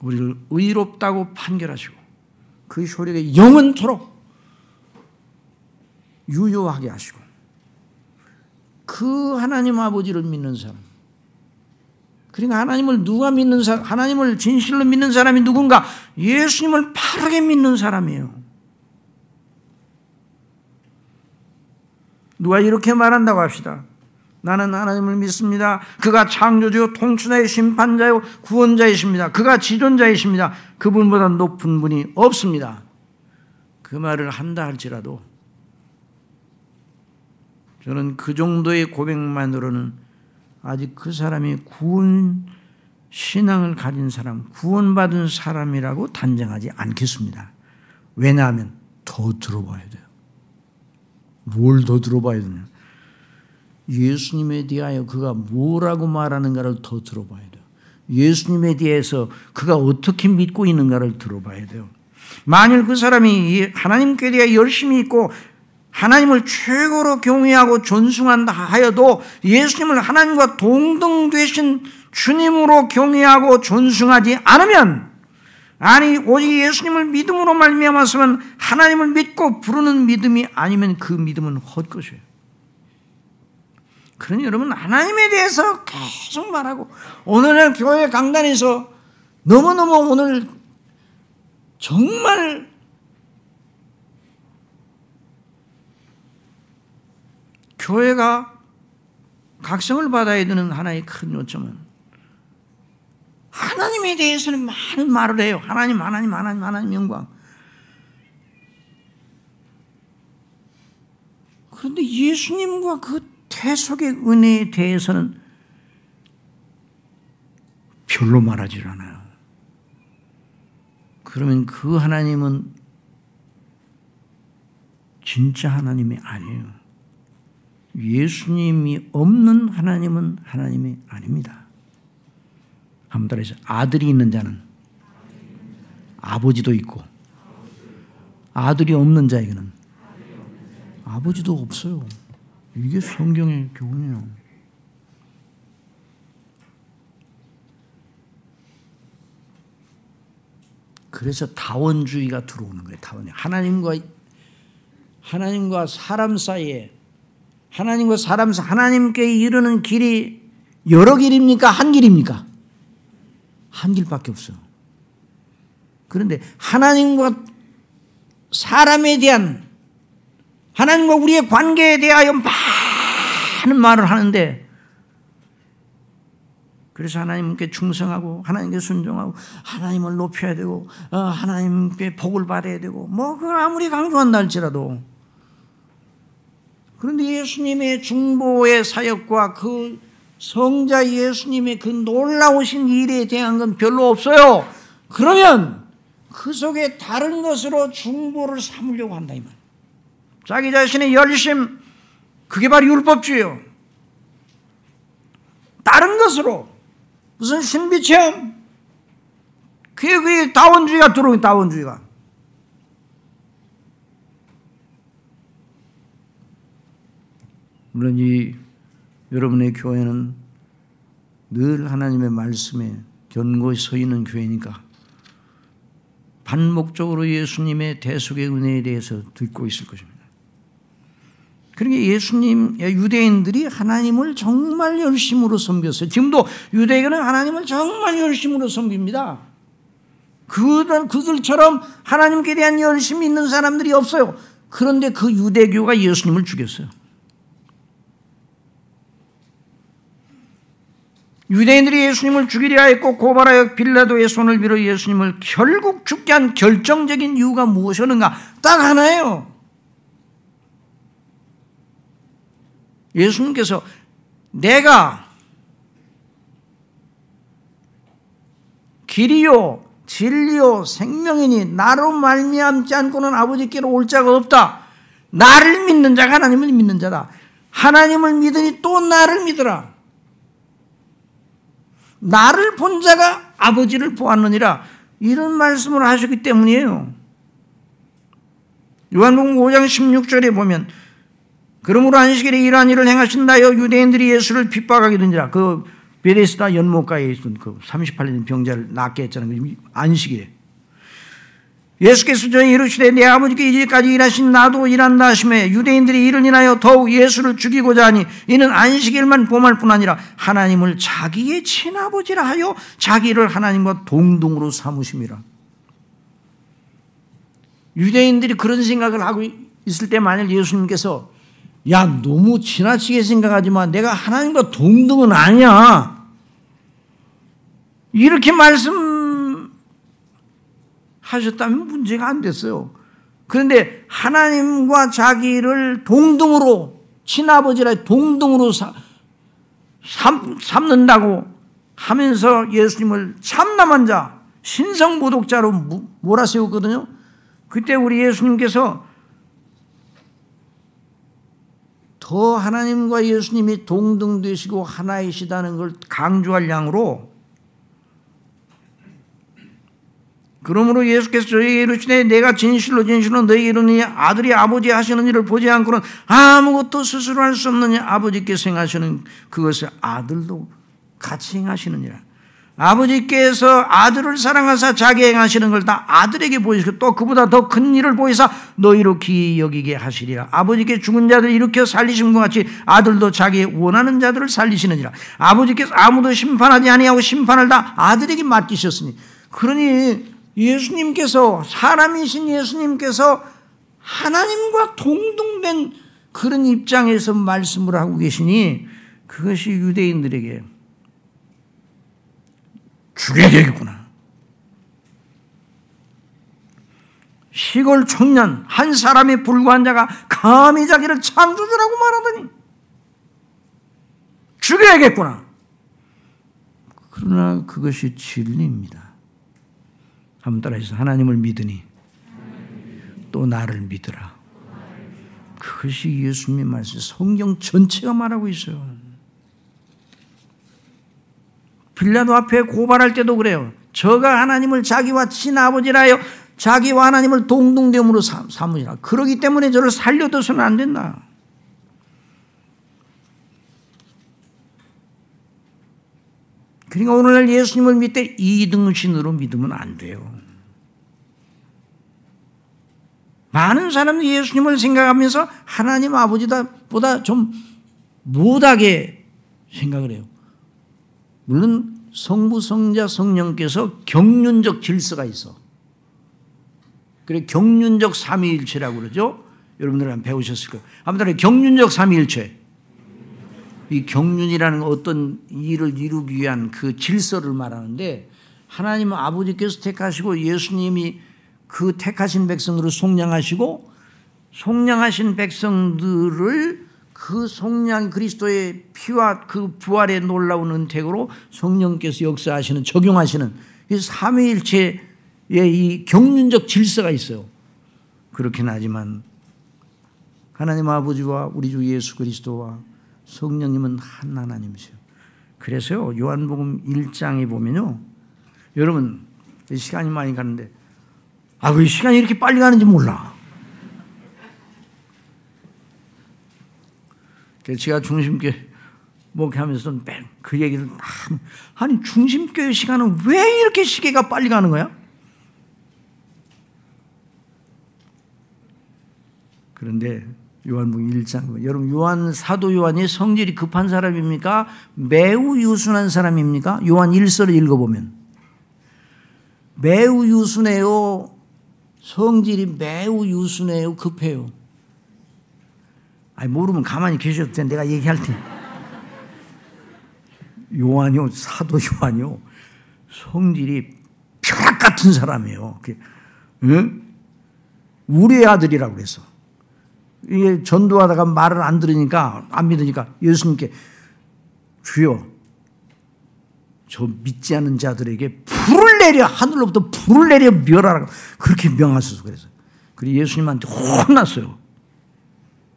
B: 우리를 의롭다고 판결하시고 그 효력에 영원토록 유효하게 하시고 그 하나님 아버지를 믿는 사람 그러니까 하나님을 누가 믿는 사람 하나님을 진실로 믿는 사람이 누군가 예수님을 바르게 믿는 사람이에요 누가 이렇게 말한다고 합시다 나는 하나님을 믿습니다. 그가 창조주요 통치자의 심판자요 구원자이십니다. 그가 지존자이십니다. 그분보다 높은 분이 없습니다. 그 말을 한다 할지라도 저는 그 정도의 고백만으로는 아직 그 사람이 구원 신앙을 가진 사람, 구원받은 사람이라고 단정하지 않겠습니다. 왜냐하면 더 들어봐야 돼요. 뭘 더 들어봐야 되냐? 예수님에 대하여 그가 뭐라고 말하는가를 더 들어봐야 돼요. 예수님에 대해서 그가 어떻게 믿고 있는가를 들어봐야 돼요. 만일 그 사람이 하나님께 대해 열심히 있고 하나님을 최고로 경외하고 존숭한다 하여도 예수님을 하나님과 동등 되신 주님으로 경외하고 존숭하지 않으면 아니 오직 예수님을 믿음으로 말미암았으면 하나님을 믿고 부르는 믿음이 아니면 그 믿음은 헛것이에요. 그러니 여러분 하나님에 대해서 계속 말하고 오늘날 교회 강단에서 너무너무 오늘 정말 교회가 각성을 받아야 되는 하나의 큰 요점은 하나님에 대해서는 많은 말을 해요. 하나님, 하나님, 하나님, 하나님 영광. 그런데 예수님과 그 태속의 은혜에 대해서는 별로 말하지 않아요. 그러면 그 하나님은 진짜 하나님이 아니에요. 예수님이 없는 하나님은 하나님이 아닙니다. 한번 따라해서 아들이 있는 자는 아버지도 있고 아들이 없는 자에게는 아버지도 없어요. 이게 성경의 교훈이에요. 그래서 다원주의가 들어오는 거예요. 다원. 하나님과 하나님과 사람 사이에 하나님과 사람 사 하나님께 이르는 길이 여러 길입니까? 한 길입니까? 한 길밖에 없어요. 그런데 하나님과 사람에 대한 하나님과 우리의 관계에 대하여 많은 말을 하는데 그래서 하나님께 충성하고 하나님께 순종하고 하나님을 높여야 되고 어, 하나님께 복을 받아야 되고 뭐 그걸 아무리 강조한다 할지라도 그런데 예수님의 중보의 사역과 그 성자 예수님의 그 놀라우신 일에 대한 건 별로 없어요. 그러면 그 속에 다른 것으로 중보를 삼으려고 한다 이 말. 자기 자신의 열심, 그게 바로 율법주의요. 다른 것으로 무슨 신비 체험, 그게 그게 다원주의가 들어오는 다원주의가. 물론 이 여러분의 교회는 늘 하나님의 말씀에 견고히 서 있는 교회니까 반복적으로 예수님의 대속의 은혜에 대해서 듣고 있을 것입니다. 그러니까 예수님, 유대인들이 하나님을 정말 열심으로 섬겼어요. 지금도 유대인은 하나님을 정말 열심으로 섬깁니다. 그들, 그들처럼 하나님께 대한 열심이 있는 사람들이 없어요. 그런데 그 유대교가 예수님을 죽였어요.
A: 유대인들이 예수님을 죽이려 했고 고발하여 빌라도의 손을 빌어 예수님을 결국 죽게 한 결정적인 이유가 무엇이었는가? 딱 하나예요. 예수님께서 내가 길이요 진리요 생명이니 나로 말미암지 않고는 아버지께로 올 자가 없다. 나를 믿는 자가 하나님을 믿는 자다. 하나님을 믿으니 또 나를 믿으라. 나를 본 자가 아버지를 보았느니라. 이런 말씀을 하셨기 때문이에요. 요한복음 5장 16절에 보면 그러므로 안식일에 이러한 일을 행하신다여 유대인들이 예수를 핍박하게 되니라. 그 베레스다 연못가에 있던 그 38년 병자를 낫게 했잖아요. 안식일에. 예수께서 저희 이르시되 내 아버지께 이제까지 일하신 나도 일한다 하심에 유대인들이 이를 인하여 더욱 예수를 죽이고자 하니 이는 안식일만 범할 뿐 아니라 하나님을 자기의 친아버지라 하여 자기를 하나님과 동등으로 삼으심이라. 유대인들이 그런 생각을 하고 있을 때 만일 예수님께서 야 너무 지나치게 생각하지 마 내가 하나님과 동등은 아니야 이렇게 말씀 하셨다면 문제가 안 됐어요. 그런데 하나님과 자기를 동등으로 친아버지라 동등으로 삼, 삼는다고 하면서 예수님을 참남한 자, 신성모독자로 몰아세웠거든요. 그때 우리 예수님께서 더 하나님과 예수님이 동등되시고 하나이시다는 걸 강조할 양으로 그러므로 예수께서 저에게 이르시되 내가 진실로 진실로 너에게 이르느니 아들이 아버지 하시는 일을 보지 않고는 아무것도 스스로 할 수 없느니 아버지께서 행하시는 그것을 아들도 같이 행하시느니라. 아버지께서 아들을 사랑하사 자기 행하시는 걸 다 아들에게 보이시고 또 그보다 더 큰 일을 보이사 너희로 기 여기게 하시리라. 아버지께 죽은 자들 일으켜 살리신 것 같이 아들도 자기 원하는 자들을 살리시느니라. 아버지께서 아무도 심판하지 아니하고 심판을 다 아들에게 맡기셨으니 그러니 예수님께서 사람이신 예수님께서 하나님과 동등된 그런 입장에서 말씀을 하고 계시니 그것이 유대인들에게 죽여야 되겠구나. 시골 청년 한 사람에 불과한 자가 감히 자기를 창조주라고 말하더니 죽여야겠구나. 그러나 그것이 진리입니다. 한번 따라해서 하나님을 믿으니 또 나를 믿으라. 그것이 예수님의 말씀, 성경 전체가 말하고 있어요. 빌라도 앞에 고발할 때도 그래요. 저가 하나님을 자기와 친아버지라 하여 자기와 하나님을 동등됨으로 삼으시라. 그러기 때문에 저를 살려둬서는 안 된다. 그러니까 오늘날 예수님을 믿되 이등신으로 믿으면 안 돼요. 많은 사람들이 예수님을 생각하면서 하나님 아버지보다 좀 못하게 생각을 해요. 물론 성부, 성자, 성령께서 경륜적 질서가 있어. 그래 경륜적 삼위일체라고 그러죠. 여러분들 배우셨을 거예요. 아무튼 경륜적 삼위일체. 이 경륜이라는 어떤 일을 이루기 위한 그 질서를 말하는데 하나님 아버지께서 택하시고 예수님이 그 택하신 백성들을 속량하시고 속량하신 백성들을 그 속량 그리스도의 피와 그 부활의 놀라운 은택으로 성령께서 역사하시는 적용하시는 이 삼위일체의 이 경륜적 질서가 있어요. 그렇긴 하지만 하나님 아버지와 우리 주 예수 그리스도와 성령님은 한 하나님이세요. 그래서요, 요한복음 1장에 보면요. 여러분, 시간이 많이 가는데, 아, 왜 시간이 이렇게 빨리 가는지 몰라. 제가 중심교회 목회하면서 그 얘기를 아니 중심교회 시간은 왜 이렇게 시계가 빨리 가는 거야? 그런데 요한복음 1장. 여러분 요한 사도 요한이 성질이 급한 사람입니까? 매우 유순한 사람입니까? 요한 1서를 읽어 보면 매우 유순해요. 성질이 매우 유순해요. 급해요. 아니 모르면 가만히 계셔도 돼. 내가 얘기할 테.
B: 요한이요, 사도 요한이요, 성질이 벼락 같은 사람이에요. 응? 우리의 아들이라고 그래서. 이게 전도하다가 말을 안 들으니까, 안 믿으니까 예수님께 주여, 저 믿지 않는 자들에게 불을 내려, 하늘로부터 불을 내려 멸하라고 그렇게 명하소서 그래서. 그리고 예수님한테 혼났어요.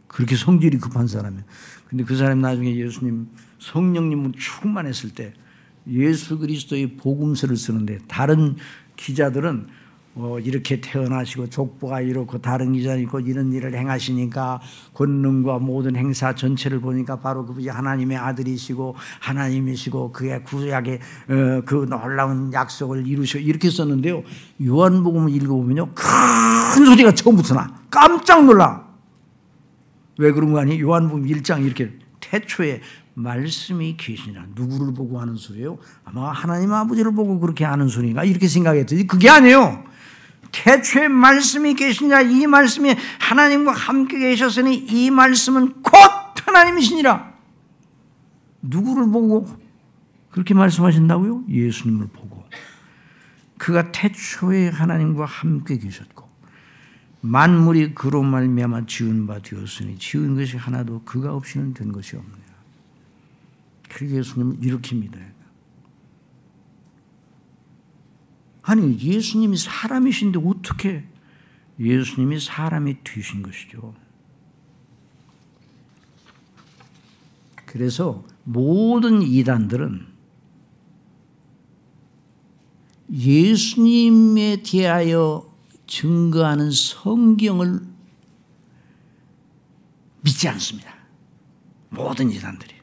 B: 그렇게 성질이 급한 사람이에요. 근데 그 사람이 나중에 예수님 성령님은 충만했을 때 예수 그리스도의 복음서를 쓰는데 다른 기자들은 어, 이렇게 태어나시고 족보가 이렇고 다른 기자는 있고 이런 일을 행하시니까 권능과 모든 행사 전체를 보니까 바로 그분이 하나님의 아들이시고 하나님이시고 그의 구약의 어, 그 놀라운 약속을 이루시고 이렇게 썼는데요. 요한복음을 읽어보면요. 큰 소리가 처음부터 나. 깜짝 놀라. 왜 그런 거 아니? 요한복음 1장 이렇게 태초에 말씀이 계시냐. 누구를 보고 하는 소리예요? 아마 하나님 아버지를 보고 그렇게 하는 소리가 이렇게 생각했더니 그게 아니에요. 태초에 말씀이 계시냐. 이 말씀이 하나님과 함께 계셨으니 이 말씀은 곧 하나님이시니라. 누구를 보고 그렇게 말씀하신다고요? 예수님을 보고. 그가 태초에 하나님과 함께 계셨고 만물이 그로 말미암아 지은 바 되었으니 지은 것이 하나도 그가 없이는 된 것이 없느냐. 그래서 예수님을 이렇게 믿어야 돼. 아니 예수님이 사람이신데 어떻게 예수님이 사람이 되신 것이죠. 그래서 모든 이단들은 예수님에 대하여 증거하는 성경을 믿지 않습니다. 모든 이단들이.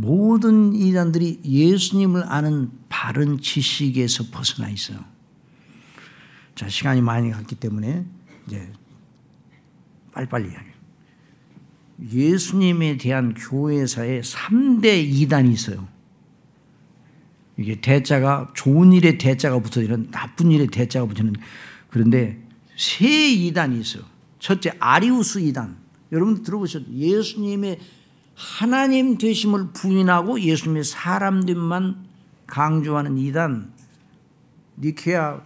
B: 모든 이단들이 예수님을 아는 바른 지식에서 벗어나 있어요. 자, 시간이 많이 갔기 때문에 이제 빨리빨리 이야기. 예수님에 대한 교회사에 3대 이단이 있어요. 이게 대자가 좋은 일에 대자가 붙어지는 나쁜 일에 대자가 붙이는 그런데 세 이단이 있어요. 첫째 아리우스 이단. 여러분 들어보셨죠? 예수님의 하나님 되심을 부인하고 예수님의 사람들만 강조하는 이단 니케아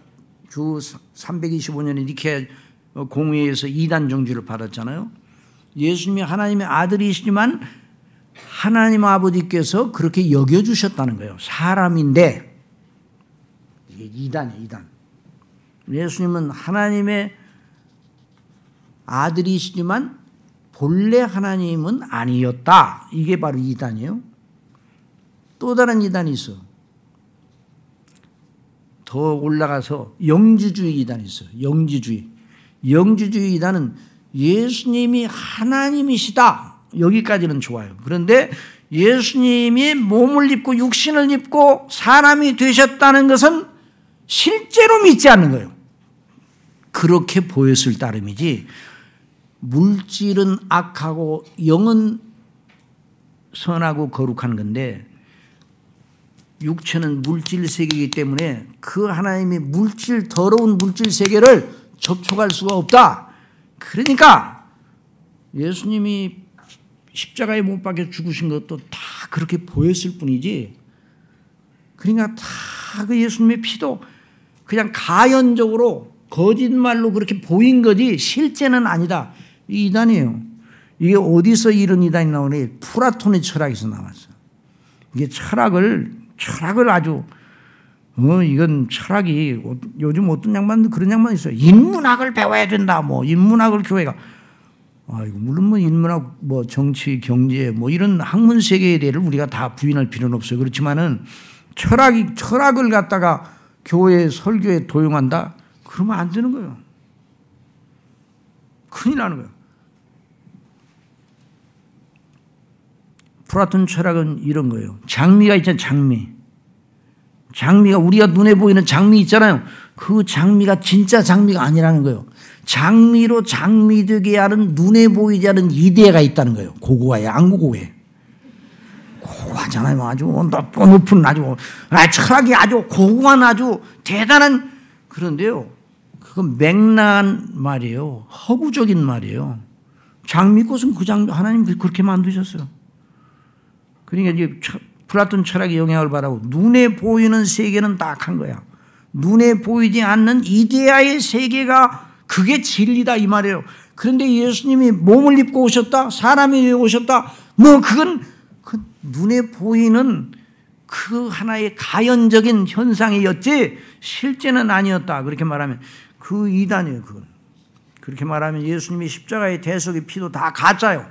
B: 주 325년에 니케아 공회에서 이단 정주를 받았잖아요. 예수님이 하나님의 아들이시지만 하나님 아버지께서 그렇게 여겨주셨다는 거예요. 사람인데 이게 이단이에요. 이단. 예수님은 하나님의 아들이시지만 본래 하나님은 아니었다. 이게 바로 이단이에요. 또 다른 이단이 있어. 더 올라가서 영지주의 이단이 있어. 영지주의. 영지주의 이단은 예수님이 하나님이시다. 여기까지는 좋아요. 그런데 예수님이 몸을 입고 육신을 입고 사람이 되셨다는 것은 실제로 믿지 않는 거예요. 그렇게 보였을 따름이지 물질은 악하고 영은 선하고 거룩한 건데 육체는 물질 세계이기 때문에 그 하나님의 물질 더러운 물질 세계를 접촉할 수가 없다. 그러니까 예수님이 십자가에 못 박혀 죽으신 것도 다 그렇게 보였을 뿐이지. 그러니까 다 그 예수님의 피도 그냥 가연적으로 거짓말로 그렇게 보인 거지 실제는 아니다. 이 이단이에요. 이게 어디서 이런 이단이 나오니? 플라톤의 철학에서 나왔어. 이게 철학을 철학을 아주 어 이건 철학이 요즘 어떤 양반 그런 양반 있어요. 인문학을 배워야 된다. 뭐 인문학을 교회가 아 이거 물론 뭐 인문학 뭐 정치 경제 뭐 이런 학문 세계에 대해를 우리가 다 부인할 필요는 없어요. 그렇지만은 철학이 철학을 갖다가 교회 설교에 도용한다. 그러면 안 되는 거예요. 큰일 나는 거예요. 플라톤 철학은 이런 거예요. 장미가 있잖아요. 장미. 장미가 우리가 눈에 보이는 장미 있잖아요. 그 장미가 진짜 장미가 아니라는 거예요. 장미로 장미 되게 하는 눈에 보이지 않는 이데가 있다는 거예요. 고고화에 안 고고해. 고고하잖아요. 아주 높은 높은 아주 아, 철학이 아주 고고한 아주 대단한 그런데요. 그건 맹랑한 말이에요. 허구적인 말이에요. 장미꽃은 그 장미 하나님 그렇게 만드셨어요. 그러니까 이제 플라톤 철학의 영향을 받아고 눈에 보이는 세계는 딱한 거야. 눈에 보이지 않는 이데아의 세계가 그게 진리다 이 말이에요. 그런데 예수님이 몸을 입고 오셨다, 사람이 오셨다, 뭐 그건 그 눈에 보이는 그 하나의 가연적인 현상이었지 실제는 아니었다. 그렇게 말하면 그 이단이에요. 그건. 그렇게 말하면 예수님이 십자가의 대속의 피도 다 가짜요.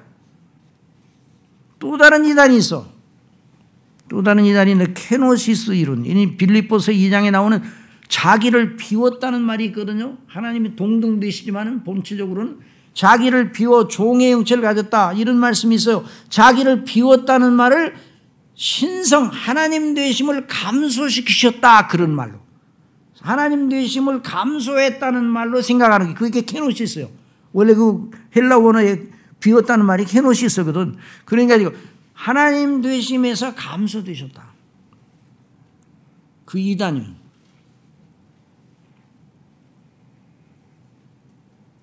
B: 또 다른 이단이 있어. 또 다른 이단이 케노시스 이론. 이 빌립보서 2장에 나오는 자기를 비웠다는 말이 있거든요. 하나님이 동등되시지만은 본질적으로는 자기를 비워 종의 형체를 가졌다. 이런 말씀이 있어요. 자기를 비웠다는 말을 신성 하나님 되심을 감소시키셨다. 그런 말로. 하나님 되심을 감소했다는 말로 생각하는 게 그게 케노시스예요. 원래 그 헬라 원어에 비웠다는 말이 케노시스거든. 그러니까 이거 하나님 되심에서 감소되셨다. 그 이단이요.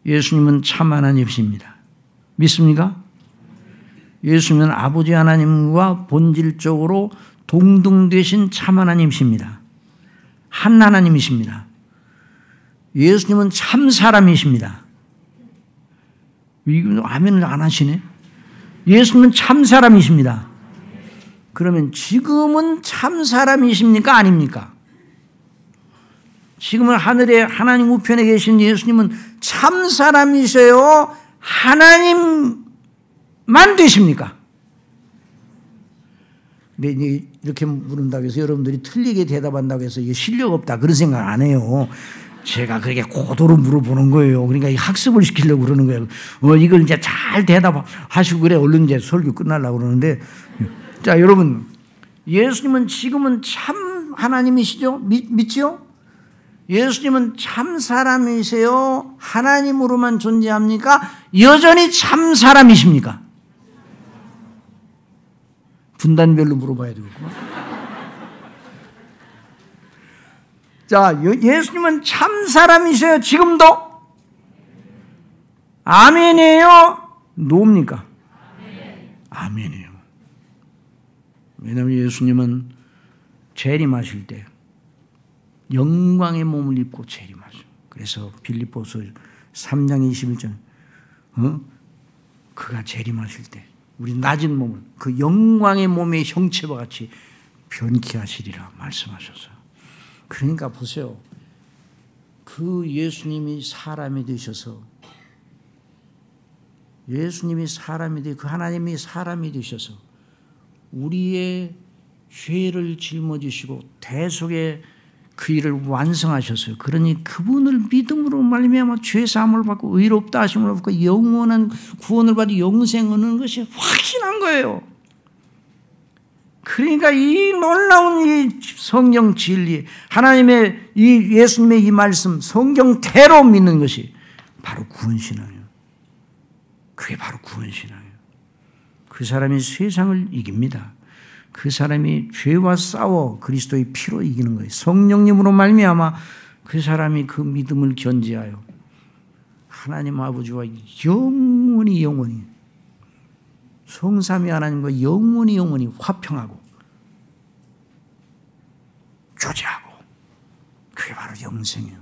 B: 예수님은 참 하나님이십니다. 믿습니까? 예수님은 아버지 하나님과 본질적으로 동등되신 참 하나님이십니다. 한 하나님이십니다. 예수님은 참 사람이십니다. 이거 아멘을 안 하시네? 예수님은 참 사람이십니다. 그러면 지금은 참 사람이십니까? 아닙니까? 지금은 하늘에 하나님 우편에 계신 예수님은 참 사람이세요? 하나님만 되십니까? 이렇게 물은다고 해서 여러분들이 틀리게 대답한다고 해서 이게 실력 없다 그런 생각 안 해요. 제가 그렇게 고도로 물어보는 거예요. 그러니까 학습을 시키려고 그러는 거예요. 어, 이걸 이제 잘 대답하시고 그래. 얼른 이제 설교 끝날라고 그러는데. 자, 여러분. 예수님은 지금은 참 하나님이시죠? 믿, 믿죠? 예수님은 참 사람이세요? 하나님으로만 존재합니까? 여전히 참 사람이십니까? 분단별로 물어봐야 되겠구나. 자, 예수님은 참 사람이세요? 지금도? 아멘이에요? 노입니까? 아멘이에요. 왜냐하면 예수님은 재림하실 때 영광의 몸을 입고 재림하죠. 그래서 빌립보서 3장 21절 어? 그가 재림하실 때 우리 낮은 몸을 그 영광의 몸의 형체와 같이 변케 하시리라 말씀하셨어요. 그러니까 보세요. 그 예수님이 사람이 되셔서 예수님이 사람이 되, 그 하나님이 사람이 되셔서 우리의 죄를 짊어지시고 대속의 그 일을 완성하셨어요. 그러니 그분을 믿음으로 말미암아 죄 사함을 받고 의롭다 하심을 받고 영원한 구원을 받이 영생 얻는 것이 확신한 거예요. 그러니까 이 놀라운 이 성경 진리, 하나님의 이 예수님의 이 말씀, 성경대로 믿는 것이 바로 구원 신앙이에요. 그게 바로 구원 신앙이에요. 그 사람이 세상을 이깁니다. 그 사람이 죄와 싸워 그리스도의 피로 이기는 거예요. 성령님으로 말미암아 그 사람이 그 믿음을 견지하여 하나님 아버지와 영원히 영원히 성삼위 하나님과 영원히 영원히 화평하고 교제하고 그게 바로 영생이에요.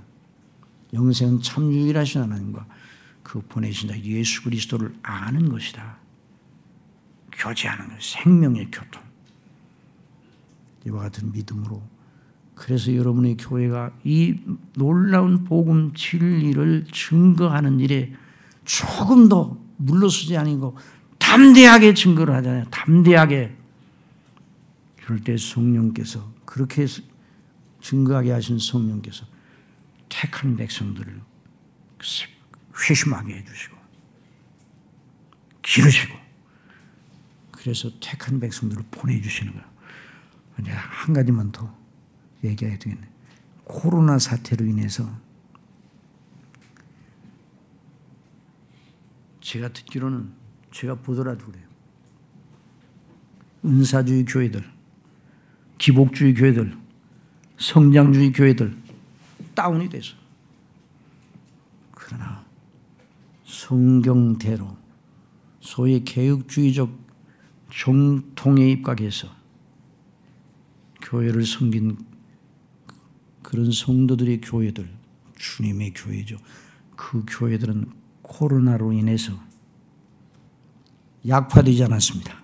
B: 영생은 참 유일하신 하나님과 그 보내신 자 예수 그리스도를 아는 것이다. 교제하는 것, 생명의 교통. 이와 같은 믿음으로 그래서 여러분의 교회가 이 놀라운 복음 진리를 증거하는 일에 조금 더 물러서지 아니고 담대하게 증거를 하잖아요. 담대하게. 그럴 때 성령께서 그렇게 증거하게 하신 성령께서 택한 백성들을 회심하게 해주시고 기르시고 그래서 택한 백성들을 보내주시는 거예요. 이제 한 가지만 더 얘기해야 되겠네. 코로나 사태로 인해서 제가 듣기로는 제가 보더라도 그래요. 은사주의 교회들, 기복주의 교회들, 성장주의 교회들 다운이 돼서 그러나 성경대로 소위 개혁주의적 정통에 입각해서 교회를 섬긴 그런 성도들의 교회들, 주님의 교회죠. 그 교회들은 코로나로 인해서 약화되지 않았습니다.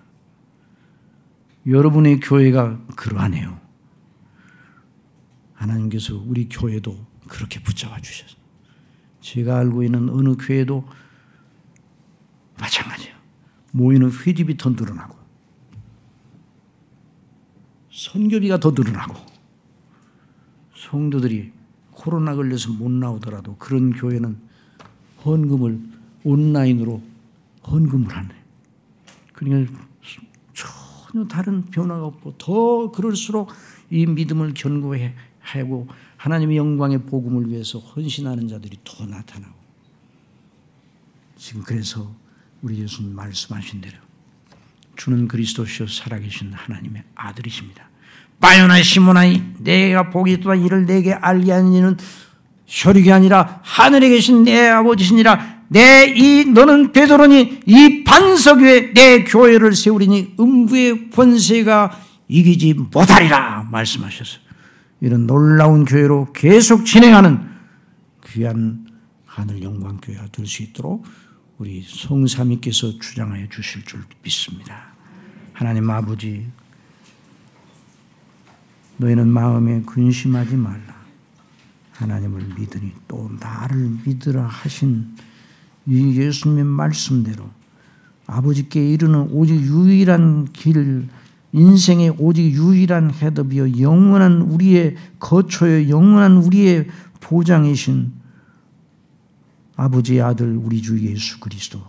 B: 여러분의 교회가 그러하네요. 하나님께서 우리 교회도 그렇게 붙잡아 주셨어요. 제가 알고 있는 어느 교회도 마찬가지예요. 모이는 회집이 더 늘어나고 선교비가 더 늘어나고 성도들이 코로나 걸려서 못 나오더라도 그런 교회는 헌금을 온라인으로 헌금을 하네. 그러니까 전혀 다른 변화가 없고 더 그럴수록 이 믿음을 견고해 하고 하나님의 영광의 복음을 위해서 헌신하는 자들이 더 나타나고 지금 그래서 우리 예수님 말씀하신 대로 주는 그리스도시요 살아계신 하나님의 아들이십니다. 바요나 시모나이 내가 복이 있다 이를 내게 알게 하는 이는 혈육이 아니라 하늘에 계신 내 아버지시니라 내 이 너는 베드로니 이 반석 위에 내 교회를 세우리니 음부의 권세가 이기지 못하리라 말씀하셨어요. 이런 놀라운 교회로 계속 진행하는 귀한 하늘 영광 교회가 될 수 있도록 우리 성삼위께서 주장하여 주실 줄 믿습니다. 하나님 아버지 너희는 마음에 근심하지 말라. 하나님을 믿으니 또 나를 믿으라 하신 이 예수님의 말씀대로 아버지께 이르는 오직 유일한 길, 인생의 오직 유일한 해답이요 영원한 우리의 거처요 영원한 우리의 보장이신 아버지의 아들 우리 주 예수 그리스도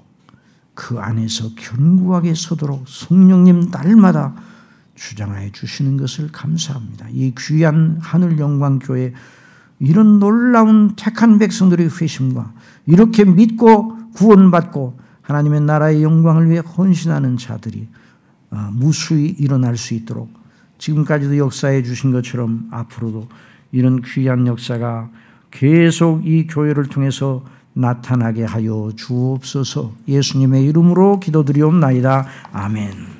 B: 그 안에서 견고하게 서도록 성령님 날마다 주장하여 주시는 것을 감사합니다. 이 귀한 하늘 영광 교회 이런 놀라운 택한 백성들의 회심과 이렇게 믿고 구원받고 하나님의 나라의 영광을 위해 헌신하는 자들이 아, 무수히 일어날 수 있도록 지금까지도 역사해 주신 것처럼 앞으로도 이런 귀한 역사가 계속 이 교회를 통해서 나타나게 하여 주옵소서 예수님의 이름으로 기도드리옵나이다. 아멘.